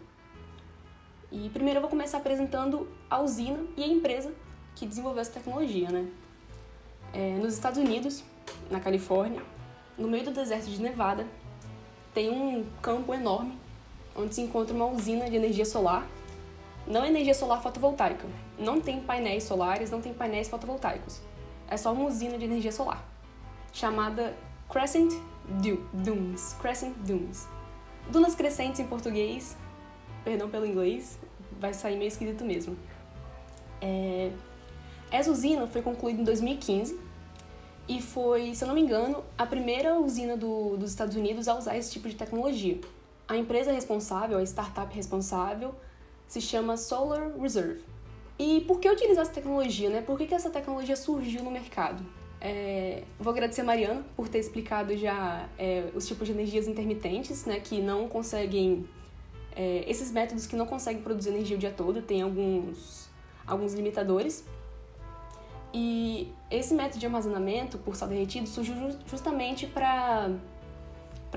E primeiro eu vou começar apresentando a usina e a empresa que desenvolveu essa tecnologia, né? É, nos Estados Unidos, na Califórnia, no meio do deserto de Nevada, tem um campo enorme onde se encontra uma usina de energia solar. Não energia solar fotovoltaica. Não tem painéis solares, não tem painéis fotovoltaicos. É só uma usina de energia solar, chamada Crescent Dunes. Crescent Dunes. Dunas crescentes em português, perdão pelo inglês, vai sair meio esquisito mesmo. É... Essa usina foi concluída em 2015 e foi, se eu não me engano, a primeira usina do, dos Estados Unidos a usar esse tipo de tecnologia. A empresa responsável, a startup responsável, se chama Solar Reserve. E por que utilizar essa tecnologia, né? Por que, que essa tecnologia surgiu no mercado? É, vou agradecer a Mariana por ter explicado já é, os tipos de energias intermitentes, né, que não conseguem é, esses métodos que não conseguem produzir energia o dia todo, tem alguns, alguns limitadores. E esse método de armazenamento por sal derretido surgiu justamente para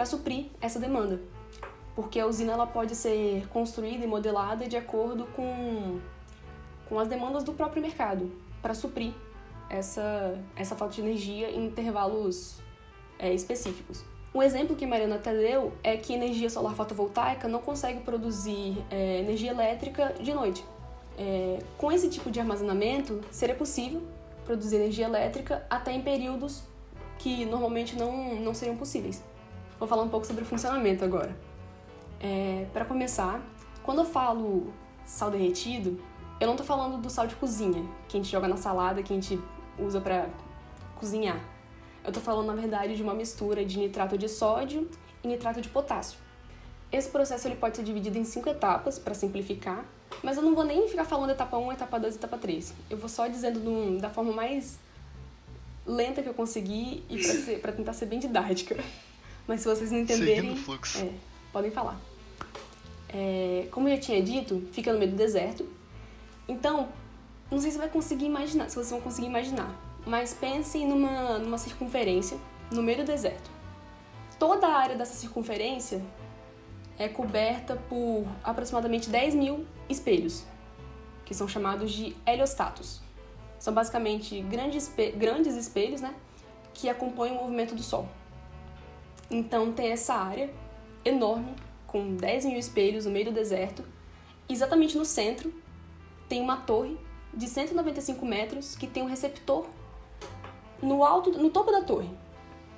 suprir essa demanda. Porque a usina ela pode ser construída e modelada de acordo com, com as demandas do próprio mercado, para suprir essa, essa falta de energia em intervalos é, específicos. Um exemplo que Mariana até deu é que energia solar fotovoltaica não consegue produzir é, energia elétrica de noite. É, com esse tipo de armazenamento, seria possível produzir energia elétrica até em períodos que normalmente não, não seriam possíveis. Vou falar um pouco sobre o funcionamento agora. É, Para começar, quando eu falo sal derretido, eu não estou falando do sal de cozinha, que a gente joga na salada, que a gente usa para cozinhar. Eu estou falando, na verdade, de uma mistura de nitrato de sódio e nitrato de potássio. Esse processo ele pode ser dividido em cinco etapas, para simplificar, mas eu não vou nem ficar falando etapa 1, etapa 2 etapa 3. Eu vou só dizendo do, da forma mais lenta que eu conseguir e para tentar ser bem didática. Mas se vocês não entenderem, Seguindo o fluxo. é, podem falar. É, como eu já tinha dito, fica no meio do deserto. Então, não sei se vai conseguir imaginar, se vocês vão conseguir imaginar, mas pensem numa, numa circunferência no meio do deserto. Toda a área dessa circunferência é coberta por aproximadamente 10 mil espelhos, que são chamados de heliostatos. São basicamente grandes, grandes espelhos né, que acompanham o movimento do Sol. Então tem essa área enorme, com 10 mil espelhos no meio do deserto. Exatamente no centro tem uma torre de 195 metros que tem um receptor no alto, no topo da torre.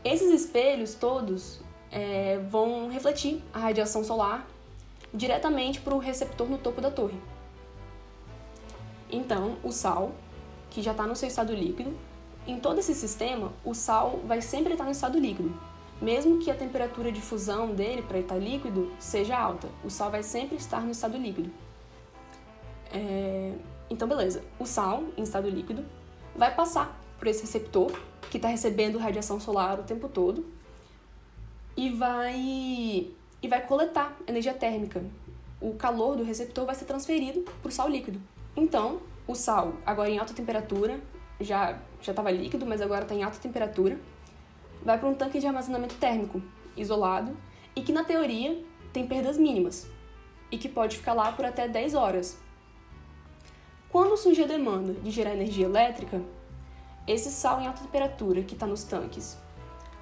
Esses espelhos todos é, vão refletir a radiação solar diretamente para o receptor no topo da torre. Então, o sal, que já está no seu estado líquido, em todo esse sistema, o sal vai sempre estar no estado líquido. Mesmo que a temperatura de fusão dele para estar líquido seja alta, o sal vai sempre estar no estado líquido. É, Então, beleza. O sal, em estado líquido, vai passar por esse receptor, que está recebendo radiação solar o tempo todo, e vai, e vai coletar energia térmica. O calor do receptor vai ser transferido para o sal líquido. Então, o sal, agora em alta temperatura, já já estava líquido, mas agora está em alta temperatura, vai para um tanque de armazenamento térmico, isolado, e que na teoria tem perdas mínimas, e que pode ficar lá por até 10 horas. Quando surge a demanda de gerar energia elétrica, esse sal em alta temperatura que está nos tanques,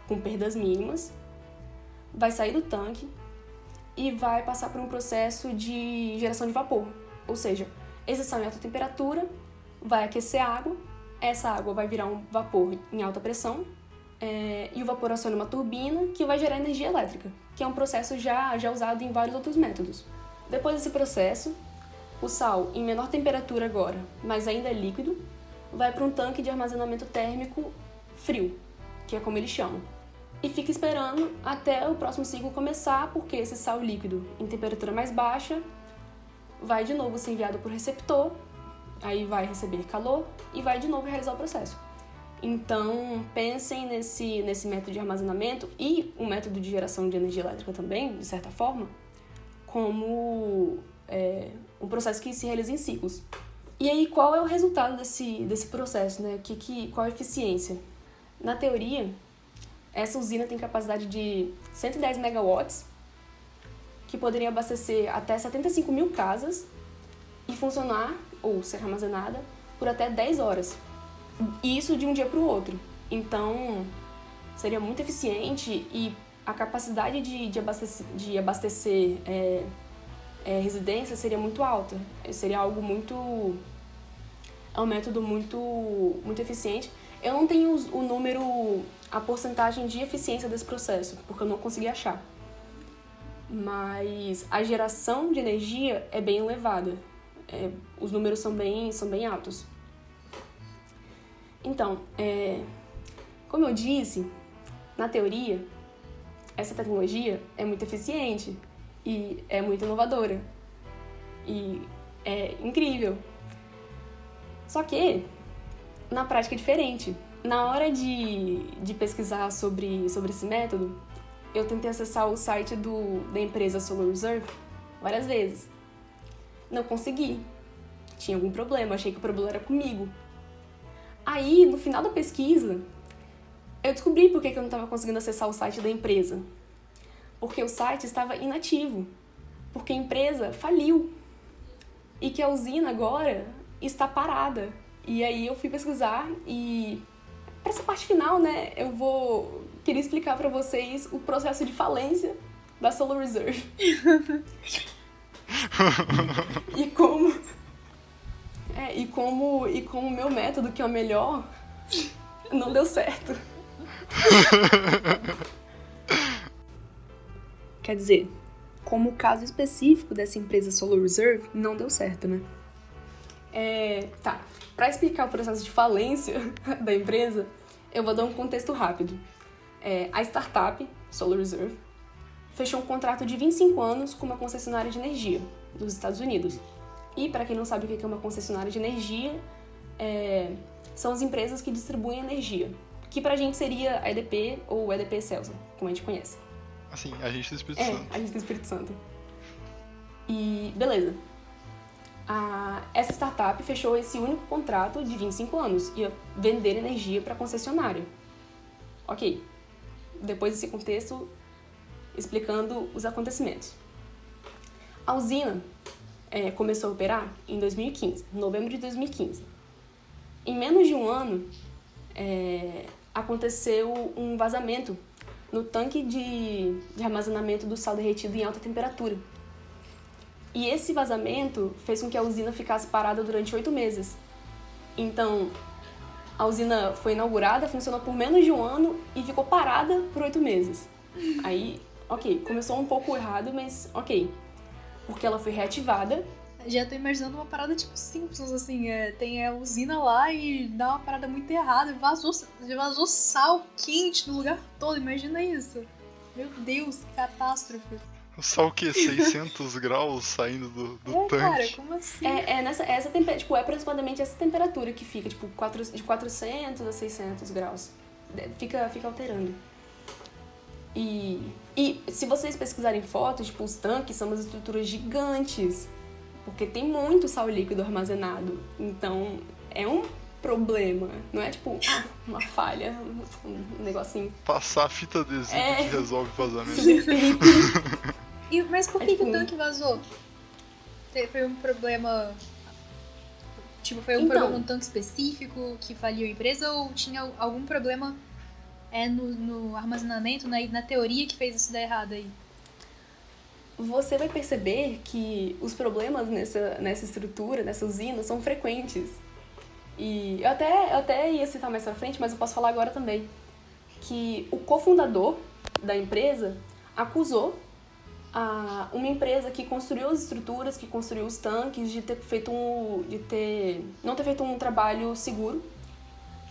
com perdas mínimas, vai sair do tanque e vai passar por um processo de geração de vapor. Ou seja, esse sal em alta temperatura vai aquecer água, essa água vai virar um vapor em alta pressão é, e o vapor aciona uma turbina que vai gerar energia elétrica, que é um processo já, já usado em vários outros métodos. Depois desse processo, o sal, em menor temperatura agora, mas ainda é líquido, vai para um tanque de armazenamento térmico frio, que é como eles chamam. E fica esperando até o próximo ciclo começar, porque esse sal líquido em temperatura mais baixa vai de novo ser enviado para o receptor, aí vai receber calor e vai de novo realizar o processo. Então, pensem nesse, nesse método de armazenamento e o método de geração de energia elétrica também, de certa forma, como é, um processo que se realiza em ciclos. E aí, qual é o resultado desse, desse processo? Né? Que, que, qual a eficiência? Na teoria, essa usina tem capacidade de 110 megawatts, que poderia abastecer até 75 mil casas e funcionar, ou ser armazenada, por até 10 horas. E isso de um dia para o outro. Então, seria muito eficiente e a capacidade de, de abastecer, de abastecer é, é, residência seria muito alta. Seria algo muito. É um método muito, muito eficiente. Eu não tenho o número, a porcentagem de eficiência desse processo, porque eu não consegui achar. Mas a geração de energia é bem elevada. É, os números são bem, são bem altos. Então, é, como eu disse, na teoria, essa tecnologia é muito eficiente e é muito inovadora. E é incrível. Só que, na prática é diferente. Na hora de, de pesquisar sobre, sobre esse método, eu tentei acessar o site do, da empresa Solar Reserve várias vezes. Não consegui. Tinha algum problema, achei que o problema era comigo. Aí, no final da pesquisa, eu descobri por que eu não estava conseguindo acessar o site da empresa. Porque o site estava inativo. Porque a empresa faliu. E que a usina agora está parada. E aí eu fui pesquisar e para essa parte final, né, eu vou queria explicar para vocês o processo de falência da Solar Reserve. e como é, e como e como o meu método, que é o melhor, não deu certo. Quer dizer, como o caso específico dessa empresa Solar Reserve não deu certo, né? É, tá. Para explicar o processo de falência da empresa, eu vou dar um contexto rápido. É, a startup Solar Reserve fechou um contrato de 25 anos com uma concessionária de energia dos Estados Unidos. E para quem não sabe o que é uma concessionária de energia, é, são as empresas que distribuem energia, que pra gente seria a EDP ou EDP Celsa, como a gente conhece. Assim, agente do Espírito É, Santo. agente do Espírito Santo. E beleza. A, essa startup fechou esse único contrato de 25 anos, ia vender energia para concessionária. Ok. Depois desse contexto, explicando os acontecimentos. A usina é, começou a operar em 2015, novembro de 2015. Em menos de um ano, é, aconteceu um vazamento no tanque de, de armazenamento do sal derretido em alta temperatura. E esse vazamento fez com que a usina ficasse parada durante oito meses. Então, a usina foi inaugurada, funcionou por menos de um ano e ficou parada por oito meses. Aí, ok, começou um pouco errado, mas ok. Porque ela foi reativada Já tô imaginando uma parada tipo Simpsons, assim, é, tem a usina lá e dá uma parada muito errada, vazou, vazou sal quente no lugar todo, imagina isso. Meu Deus, que catástrofe. Só o quê? 600 graus saindo do, do é, cara, tanque? como assim? É, é nessa, essa tempe- tipo, é aproximadamente essa temperatura que fica, tipo, quatro, de 400 a 600 graus. É, Fica, fica alterando. E, e se vocês pesquisarem fotos, tipo, os tanques são umas estruturas gigantes, porque tem muito sal líquido armazenado. Então, é um problema. Não é tipo, ah, uma falha, um negocinho. Passar a fita adesiva É. que resolve o vazamento. E- mas por É que, que tipo o um- tanque vazou? Foi um problema. Tipo, foi um Então. problema no tanque específico que faliu a empresa ou tinha algum problema é, no, no armazenamento, na, na teoria que fez isso dar errado aí? você vai perceber que os problemas nessa, nessa estrutura, nessa usina, são frequentes. E eu até, eu até ia citar mais pra frente, mas eu posso falar agora também. Que o cofundador da empresa acusou a, uma empresa que construiu as estruturas, que construiu os tanques, de ter feito um. de ter. não ter feito um trabalho seguro.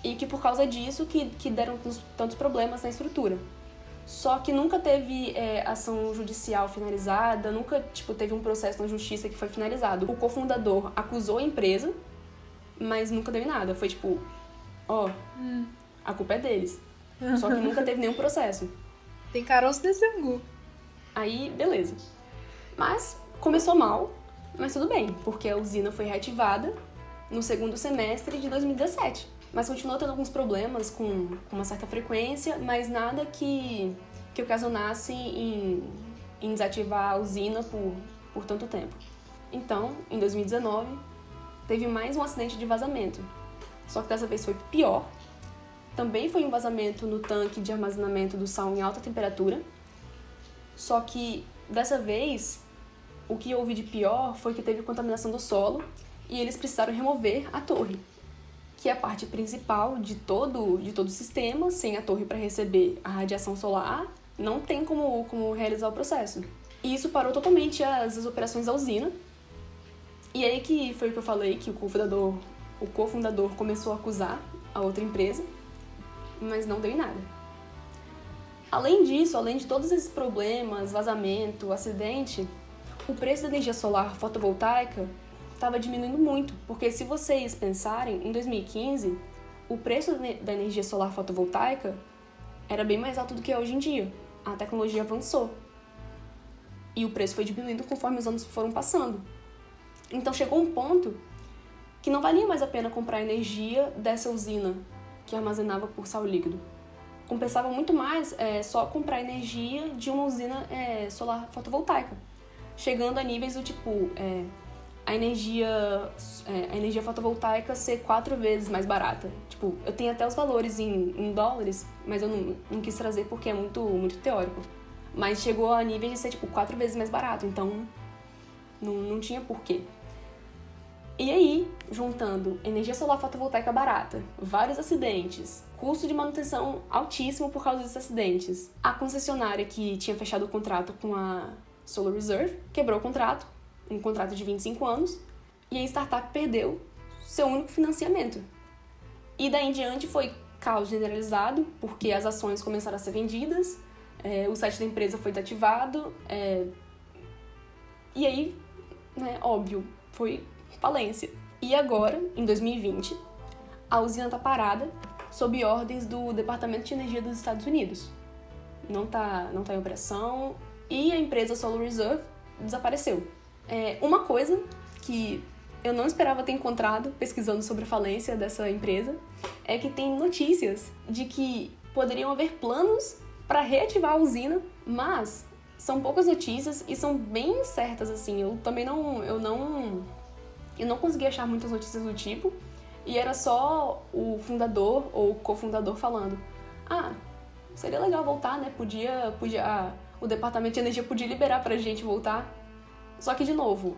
E que por causa disso que, que deram tantos- problemas na estrutura. Só que nunca teve é, ação judicial finalizada, nunca tipo, teve um processo na justiça que foi finalizado. O cofundador acusou a empresa, mas nunca deu em nada. Foi tipo, ó, a culpa é deles. Só que nunca teve nenhum processo. Tem caroço desse angu. Aí, beleza. Mas começou mal, mas tudo bem, porque a usina foi reativada no segundo semestre de 2017. Mas continuou tendo alguns problemas com, com uma certa frequência, mas nada que, que ocasionasse em, em desativar a usina por, por tanto tempo. Então, em 2019, teve mais um acidente de vazamento. Só que dessa vez foi pior. Também foi um vazamento no tanque de armazenamento do sal em alta temperatura. Só que dessa vez, o que houve de pior foi que teve contaminação do solo e eles precisaram remover a torre, que é a parte principal de todo, de todo o sistema. Sem a torre para receber a radiação solar, não tem como, como realizar o processo. E isso parou totalmente as, as operações da usina. E aí que foi o que eu falei, que o cofundador, o cofundador começou a acusar a outra empresa, mas não deu em nada. Além disso, além de todos esses problemas, vazamento, acidente, o preço da energia solar fotovoltaica estava diminuindo muito, porque se vocês pensarem, em 2015, o preço da ne- da energia solar fotovoltaica era bem mais alto do que é hoje em dia. A tecnologia avançou. E o preço foi diminuindo conforme os anos foram passando. Então chegou um ponto que não valia mais a pena comprar energia dessa usina que armazenava por sal líquido compensava muito mais é, só comprar energia de uma usina é, solar fotovoltaica, chegando a níveis do tipo é, a energia é, a energia fotovoltaica ser quatro vezes mais barata. Tipo, eu tenho até os valores em, em dólares, mas eu não, não quis trazer porque é muito muito teórico. Mas chegou a níveis de ser tipo quatro vezes mais barato, então não, não tinha porquê. E aí, juntando energia solar fotovoltaica barata, vários acidentes, custo de manutenção altíssimo por causa desses acidentes, a concessionária que tinha fechado o contrato com a Solar Reserve quebrou o contrato, um contrato de 25 anos, e a startup perdeu seu único financiamento. E daí em diante foi caos generalizado, porque as ações começaram a ser vendidas, é, o site da empresa foi desativado, é, e aí, né, óbvio, foi falência. E agora, em 2020, a usina está parada sob ordens do Departamento de Energia dos Estados Unidos. não tá, não tá em operação e a empresa Solar Reserve desapareceu. É, uma coisa que eu não esperava ter encontrado pesquisando sobre a falência dessa empresa é que tem notícias de que poderiam haver planos para reativar a usina, mas são poucas notícias e são bem certas assim. Eu também não eu não eu não consegui achar muitas notícias do tipo e era só o fundador ou cofundador falando: "Ah, seria legal voltar, né? Podia podia ah, o departamento de energia podia liberar pra gente voltar". Só que de novo,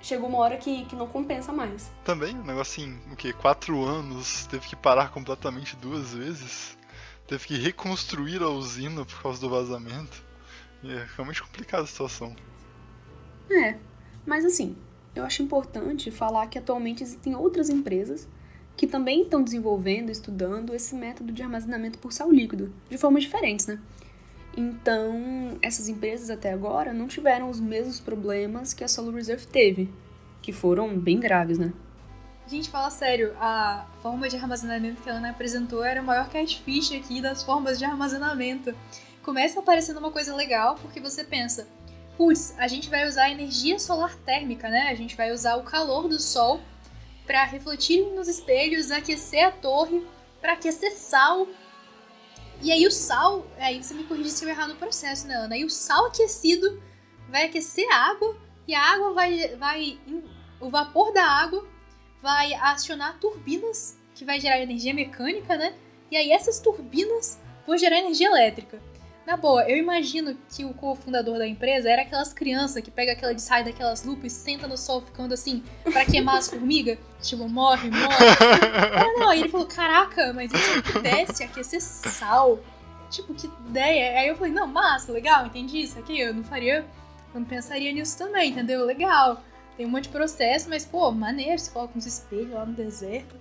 chegou uma hora que, que não compensa mais. Também, um negócio assim, o que? Quatro anos, teve que parar completamente duas vezes. Teve que reconstruir a usina por causa do vazamento. E é realmente complicada a situação. É, mas assim, eu acho importante falar que atualmente existem outras empresas que também estão desenvolvendo, estudando esse método de armazenamento por sal líquido, de formas diferentes, né? Então, essas empresas até agora não tiveram os mesmos problemas que a Solar Reserve teve, que foram bem graves, né? Gente, fala sério, a forma de armazenamento que a Ana apresentou era o maior catfish aqui das formas de armazenamento. Começa aparecendo uma coisa legal, porque você pensa, putz, a gente vai usar energia solar térmica, né? A gente vai usar o calor do sol para refletir nos espelhos, aquecer a torre, para aquecer sal, e aí o sal, aí você me corrige se eu errar no processo, né, Ana? Aí o sal aquecido vai aquecer a água e a água vai, vai o vapor da água vai acionar turbinas que vai gerar energia mecânica, né? E aí essas turbinas vão gerar energia elétrica. Na boa, eu imagino que o cofundador da empresa era aquelas crianças que pega aquela de sai daquelas lupas e senta no sol ficando assim para queimar as formigas. Tipo, morre, morre. ah, não, aí ele falou: caraca, mas se eu pudesse aquecer sal? Tipo, que ideia. Aí eu falei: não, massa, legal, entendi isso aqui. Eu não faria, eu não pensaria nisso também, entendeu? Legal. Tem um monte de processo, mas, pô, maneiro, você coloca uns espelhos lá no deserto.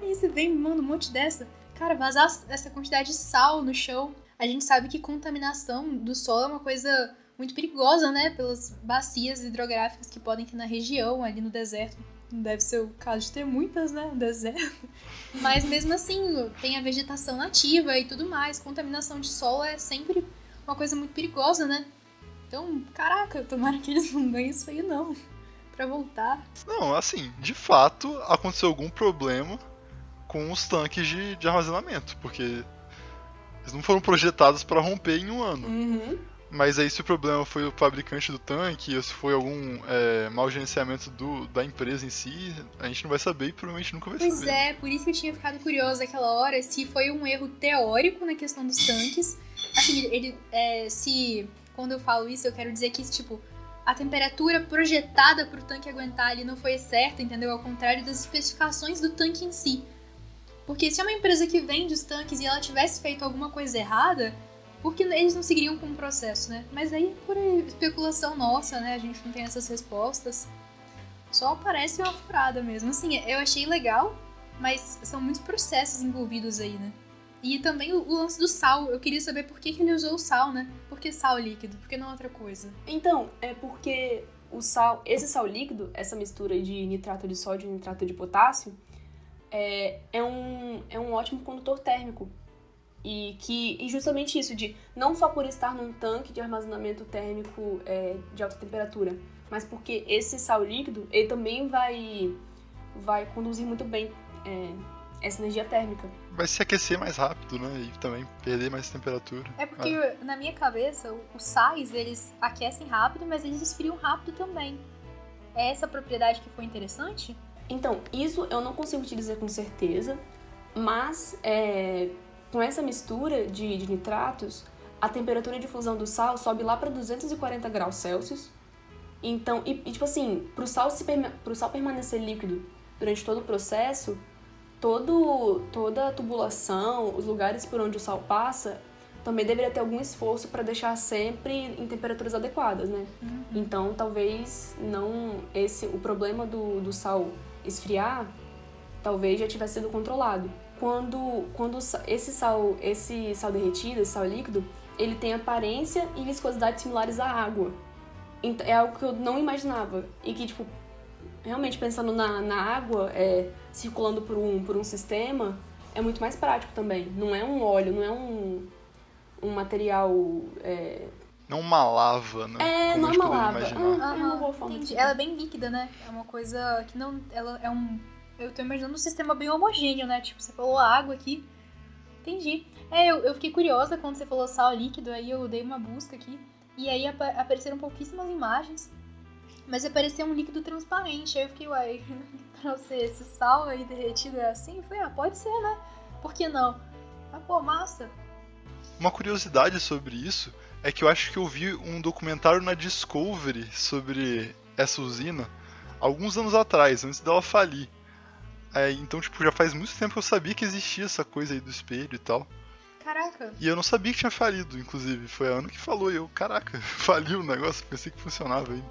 Aí você vem e manda um monte dessa. Cara, vazar essa quantidade de sal no chão a gente sabe que contaminação do solo é uma coisa muito perigosa, né? Pelas bacias hidrográficas que podem ter na região, ali no deserto. Não deve ser o caso de ter muitas, né? No deserto. Mas mesmo assim, tem a vegetação nativa e tudo mais. Contaminação de solo é sempre uma coisa muito perigosa, né? Então, caraca, tomara que eles não ganhem isso aí, não. Pra voltar. Não, assim, de fato, aconteceu algum problema com os tanques de, de armazenamento, porque eles não foram projetados para romper em um ano. Uhum. Mas aí se o problema foi o fabricante do tanque, ou se foi algum é, mau gerenciamento do, da empresa em si, a gente não vai saber e provavelmente nunca vai pois saber. Pois é, por isso que eu tinha ficado curiosa naquela hora se foi um erro teórico na questão dos tanques. Assim, ele. É, se. Quando eu falo isso, eu quero dizer que, tipo, a temperatura projetada para o tanque aguentar ali não foi certa, entendeu? Ao contrário das especificações do tanque em si. Porque se é uma empresa que vende os tanques e ela tivesse feito alguma coisa errada, por que eles não seguiriam com o processo, né? Mas aí é por especulação nossa, né? A gente não tem essas respostas. Só parece uma furada mesmo. Assim, eu achei legal, mas são muitos processos envolvidos aí, né? E também o, o lance do sal. Eu queria saber por que, que ele usou o sal, né? Por que sal líquido? Por que não outra coisa? Então, é porque o sal, esse sal líquido, essa mistura de nitrato de sódio e nitrato de potássio, é, é, um, é um ótimo condutor térmico. E que e justamente isso, de não só por estar num tanque de armazenamento térmico é, de alta temperatura, mas porque esse sal líquido ele também vai, vai conduzir muito bem é, essa energia térmica. Vai se aquecer mais rápido, né? E também perder mais temperatura. É porque ah. na minha cabeça, os sais eles aquecem rápido, mas eles esfriam rápido também. É essa propriedade que foi interessante? Então, isso eu não consigo te dizer com certeza, mas é, com essa mistura de, de, nitratos, a temperatura de fusão do sal sobe lá para 240 graus Celsius. Então, e, e tipo assim, para o sal, sal permanecer líquido durante todo o processo, todo, toda a tubulação, os lugares por onde o sal passa, também deveria ter algum esforço para deixar sempre em temperaturas adequadas, né? Uhum. Então, talvez não esse o problema do, do sal esfriar, talvez já tivesse sido controlado. Quando, quando esse sal, esse sal derretido, esse sal líquido, ele tem aparência e viscosidade similares à água. É algo que eu não imaginava. E que, tipo, realmente pensando na, na água, é, circulando por um, por um sistema, é muito mais prático também. Não é um óleo, não é um, um material. É... Não uma lava, né? É, Como não é uma lava. imaginar. Ah, forma Entendi. de Ela é bem líquida, né? É uma coisa que não. Ela é um. Eu tô imaginando um sistema bem homogêneo, né? Tipo, você falou água aqui. Entendi. É, eu, eu fiquei curiosa quando você falou sal líquido, aí eu dei uma busca aqui. E aí apa apareceram pouquíssimas imagens. Mas apareceu um líquido transparente. Aí eu fiquei, uai, pra você, esse sal aí derretido é assim? Eu falei, ah, pode ser, né? Por que não? Ah, pô, massa. Uma curiosidade sobre isso é que eu acho que eu vi um documentário na Discovery sobre essa usina alguns anos atrás, antes dela falir. É, então, tipo, já faz muito tempo que eu sabia que existia essa coisa aí do espelho e tal. Caraca. E eu não sabia que tinha falido, inclusive. Foi a Ana que falou e eu, caraca, faliu o negócio, pensei que funcionava ainda.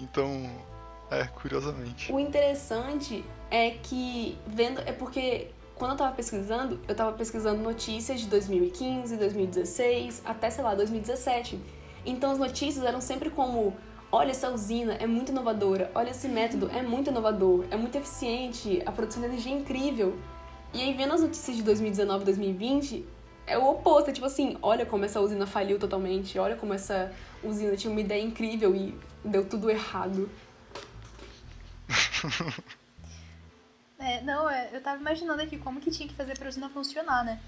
Então, é, curiosamente. O interessante é que, vendo. É porque quando eu tava pesquisando, eu tava pesquisando notícias de 2015, 2016, até, sei lá, 2017. Então as notícias eram sempre como: olha, essa usina é muito inovadora, olha, esse método é muito inovador, é muito eficiente, a produção de energia é incrível. E aí, vendo as notícias de 2019 2020, é o oposto, é tipo assim, olha como essa usina faliu totalmente, olha como essa usina tinha uma ideia incrível e deu tudo errado. É, não, é, eu tava imaginando aqui como que tinha que fazer pra usina funcionar, né?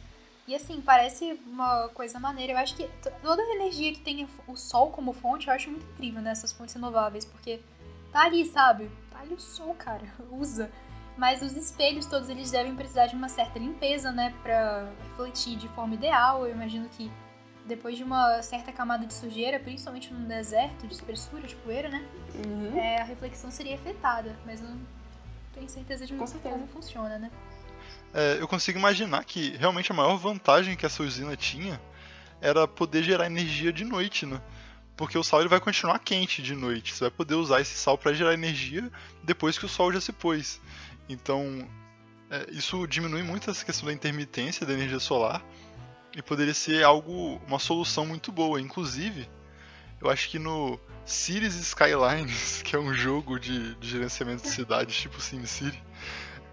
E assim, parece uma coisa maneira. Eu acho que toda a energia que tem o sol como fonte, eu acho muito incrível, né? Essas fontes renováveis, porque tá ali, sabe? Tá ali o sol, cara. Usa. Mas os espelhos todos eles devem precisar de uma certa limpeza, né? Pra refletir de forma ideal. Eu imagino que depois de uma certa camada de sujeira, principalmente num deserto, de espessura, de poeira, né? Uhum. É, a reflexão seria afetada. Mas eu não tenho certeza de Com certeza. como funciona, né? É, eu consigo imaginar que realmente a maior vantagem que essa usina tinha era poder gerar energia de noite, né? Porque o sal ele vai continuar quente de noite. Você vai poder usar esse sal para gerar energia depois que o sol já se pôs. Então, é, isso diminui muito essa questão da intermitência da energia solar e poderia ser algo, uma solução muito boa. Inclusive, eu acho que no Cities Skylines, que é um jogo de, de gerenciamento de cidades tipo SimCity,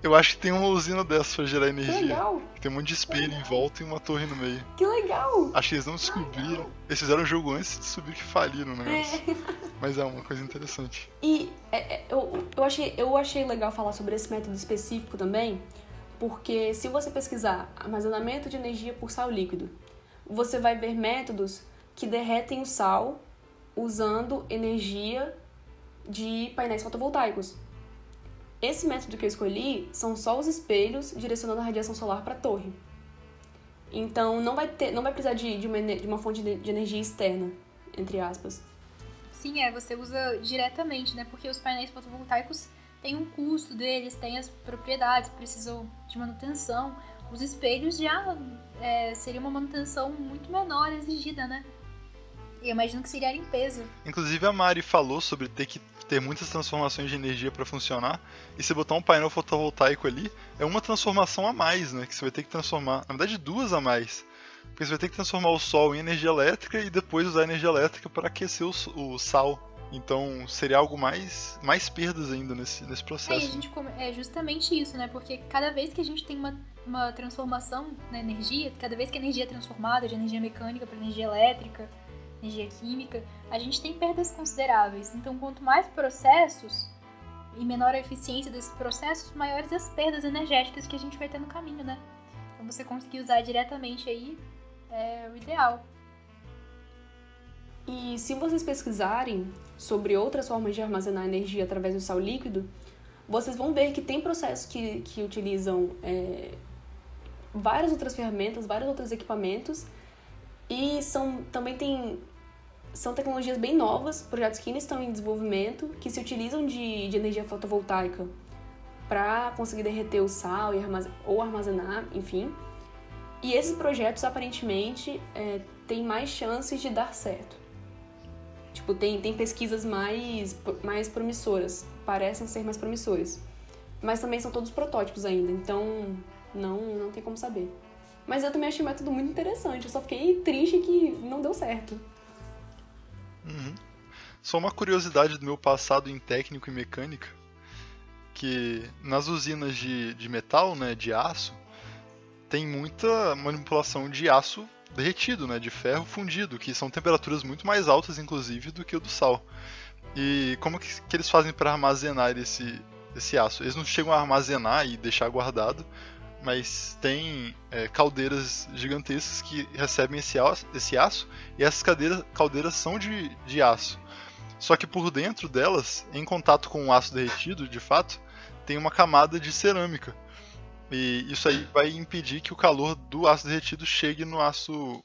eu acho que tem uma usina dessa pra gerar Que energia. legal! Tem um monte de espelho em volta e uma torre no meio. Que legal! Acho que eles não descobriram. Eles fizeram o jogo antes de descobrir que faliram o negócio. É. Mas é uma coisa interessante. E é, é, eu, eu, achei, eu achei legal falar sobre esse método específico também, porque se você pesquisar armazenamento de energia por sal líquido, você vai ver métodos que derretem o sal usando energia de painéis fotovoltaicos. Esse método que eu escolhi são só os espelhos direcionando a radiação solar para a torre. Então não vai ter, não vai precisar de, de, uma, de uma fonte de, de energia externa, entre aspas. Sim, é, você usa diretamente, né? Porque os painéis fotovoltaicos têm um custo deles, têm as propriedades, precisam de manutenção. Os espelhos já é, seria uma manutenção muito menor exigida, né? Eu imagino que seria a limpeza. Inclusive a Mari falou sobre ter que ter muitas transformações de energia para funcionar. E se botar um painel fotovoltaico ali, é uma transformação a mais, né? Que você vai ter que transformar. Na verdade, duas a mais. Porque você vai ter que transformar o sol em energia elétrica e depois usar a energia elétrica para aquecer o, o sal. Então seria algo mais, mais perdas ainda nesse, nesse É, e a processo. gente come- é justamente isso, né? Porque cada vez que a gente tem uma, uma transformação na energia, cada vez que a energia é transformada de energia mecânica para energia elétrica, energia química, a gente tem perdas consideráveis. Então, quanto mais processos e menor a eficiência desses processos, maiores as perdas energéticas que a gente vai ter no caminho, né? Então, você conseguir usar diretamente aí é o ideal. E se vocês pesquisarem sobre outras formas de armazenar energia através do sal líquido, vocês vão ver que tem processos que, que utilizam é, várias outras ferramentas, vários outros equipamentos e são também tem são tecnologias bem novas, projetos que ainda estão em desenvolvimento, que se utilizam de, de energia fotovoltaica para conseguir derreter o sal ou armazenar, enfim. E esses projetos aparentemente é, têm mais chances de dar certo. Tipo, tem, tem pesquisas mais, mais promissoras, parecem ser mais promissoras. Mas também são todos protótipos ainda, então não, não tem como saber. Mas eu também achei o método muito interessante, eu só fiquei triste que não deu certo. Uhum. Só uma curiosidade do meu passado em técnico e mecânica, que nas usinas de, de metal, né, de aço, tem muita manipulação de aço derretido, né, de ferro fundido, que são temperaturas muito mais altas, inclusive, do que o do sal. E como que, que eles fazem para armazenar esse, esse aço? Eles não chegam a armazenar e deixar guardado, mas tem é, caldeiras gigantescas que recebem esse aço, esse aço e essas caldeiras, caldeiras são de, de aço. Só que por dentro delas, em contato com o aço derretido, de fato, tem uma camada de cerâmica. E isso aí vai impedir que o calor do aço derretido chegue no aço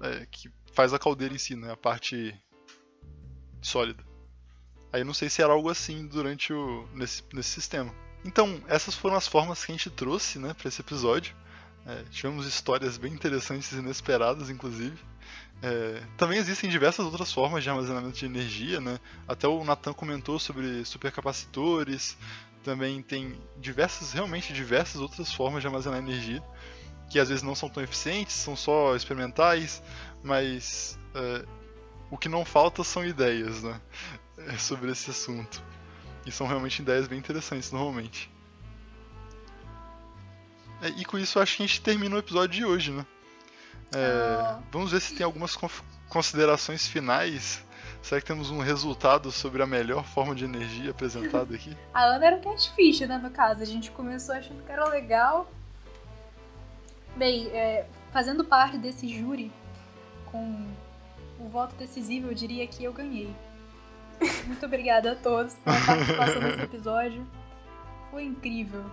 é, que faz a caldeira em si, né? A parte sólida. Aí não sei se era algo assim durante o nesse, nesse sistema. Então, essas foram as formas que a gente trouxe né, para esse episódio. É, tivemos histórias bem interessantes e inesperadas, inclusive. É, também existem diversas outras formas de armazenamento de energia, né? Até o Nathan comentou sobre supercapacitores. Também tem diversas, realmente diversas outras formas de armazenar energia que às vezes não são tão eficientes, são só experimentais, mas é, o que não falta são ideias, né? sobre esse assunto. E são realmente ideias bem interessantes normalmente. É, e com isso acho que a gente termina o episódio de hoje, né? É, oh. Vamos ver se tem algumas considerações finais. Será que temos um resultado sobre a melhor forma de energia apresentada aqui? a Ana era catfish, né, no caso. A gente começou achando que era legal. Bem, é, fazendo parte desse júri, com o voto decisivo, eu diria que eu ganhei. Muito obrigada a todos pela participação nesse episódio. Foi incrível.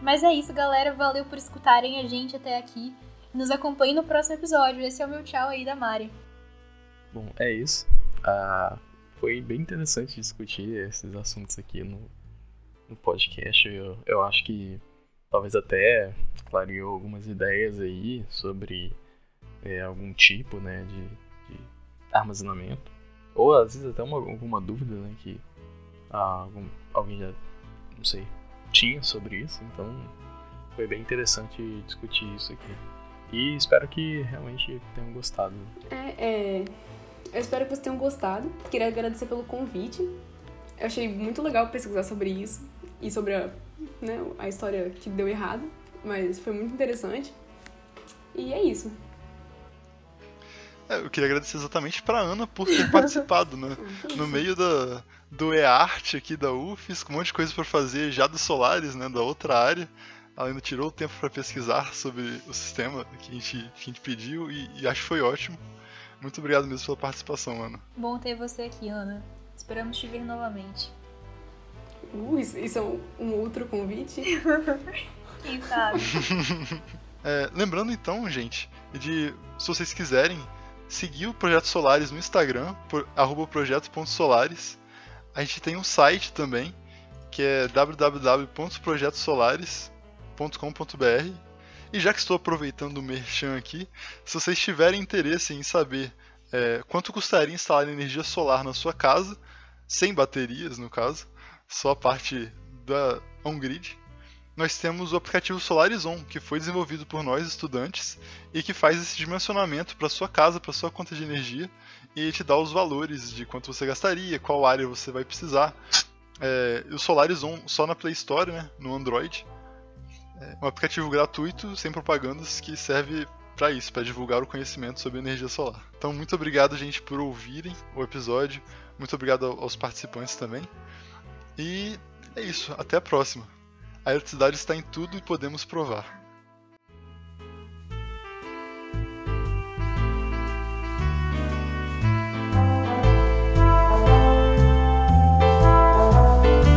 Mas é isso, galera. Valeu por escutarem a gente até aqui. Nos acompanhe no próximo episódio. Esse é o meu tchau aí da Mari. Bom, é isso. Ah, foi bem interessante discutir esses assuntos aqui no, no podcast. Eu, eu acho que talvez até clareou algumas ideias aí sobre é, algum tipo né, de, de armazenamento. Ou às vezes até uma, alguma dúvida, né? Que ah, algum, alguém já, não sei, tinha sobre isso. Então foi bem interessante discutir isso aqui. E espero que realmente tenham gostado. É, é, eu espero que vocês tenham gostado. Queria agradecer pelo convite. Eu achei muito legal pesquisar sobre isso e sobre a, né, a história que deu errado, mas foi muito interessante. E é isso. É, eu queria agradecer exatamente pra Ana por ter participado, né? No meio da, do EART aqui da UFES, com um monte de coisa para fazer já dos Solares, né? Da outra área. Ela ainda tirou o tempo para pesquisar sobre o sistema que a gente, que a gente pediu e, e acho que foi ótimo. Muito obrigado mesmo pela participação, Ana. Bom ter você aqui, Ana. Esperamos te ver novamente. Uh, isso é um outro convite? Quem sabe? é, lembrando então, gente, de se vocês quiserem seguir o Projeto Solares no Instagram, por, projeto.solares. A gente tem um site também, que é www.projetosolares.com.br. E já que estou aproveitando o merchan aqui, se vocês tiverem interesse em saber é, quanto custaria instalar energia solar na sua casa, sem baterias no caso, só a parte da on-grid, nós temos o aplicativo Solarizon, que foi desenvolvido por nós estudantes e que faz esse dimensionamento para sua casa, para sua conta de energia e te dá os valores de quanto você gastaria, qual área você vai precisar. É, o Solarizon só na Play Store, né, no Android. É um aplicativo gratuito, sem propagandas, que serve para isso, para divulgar o conhecimento sobre energia solar. Então, muito obrigado, gente, por ouvirem o episódio. Muito obrigado aos participantes também. E é isso. Até a próxima. A eletricidade está em tudo e podemos provar.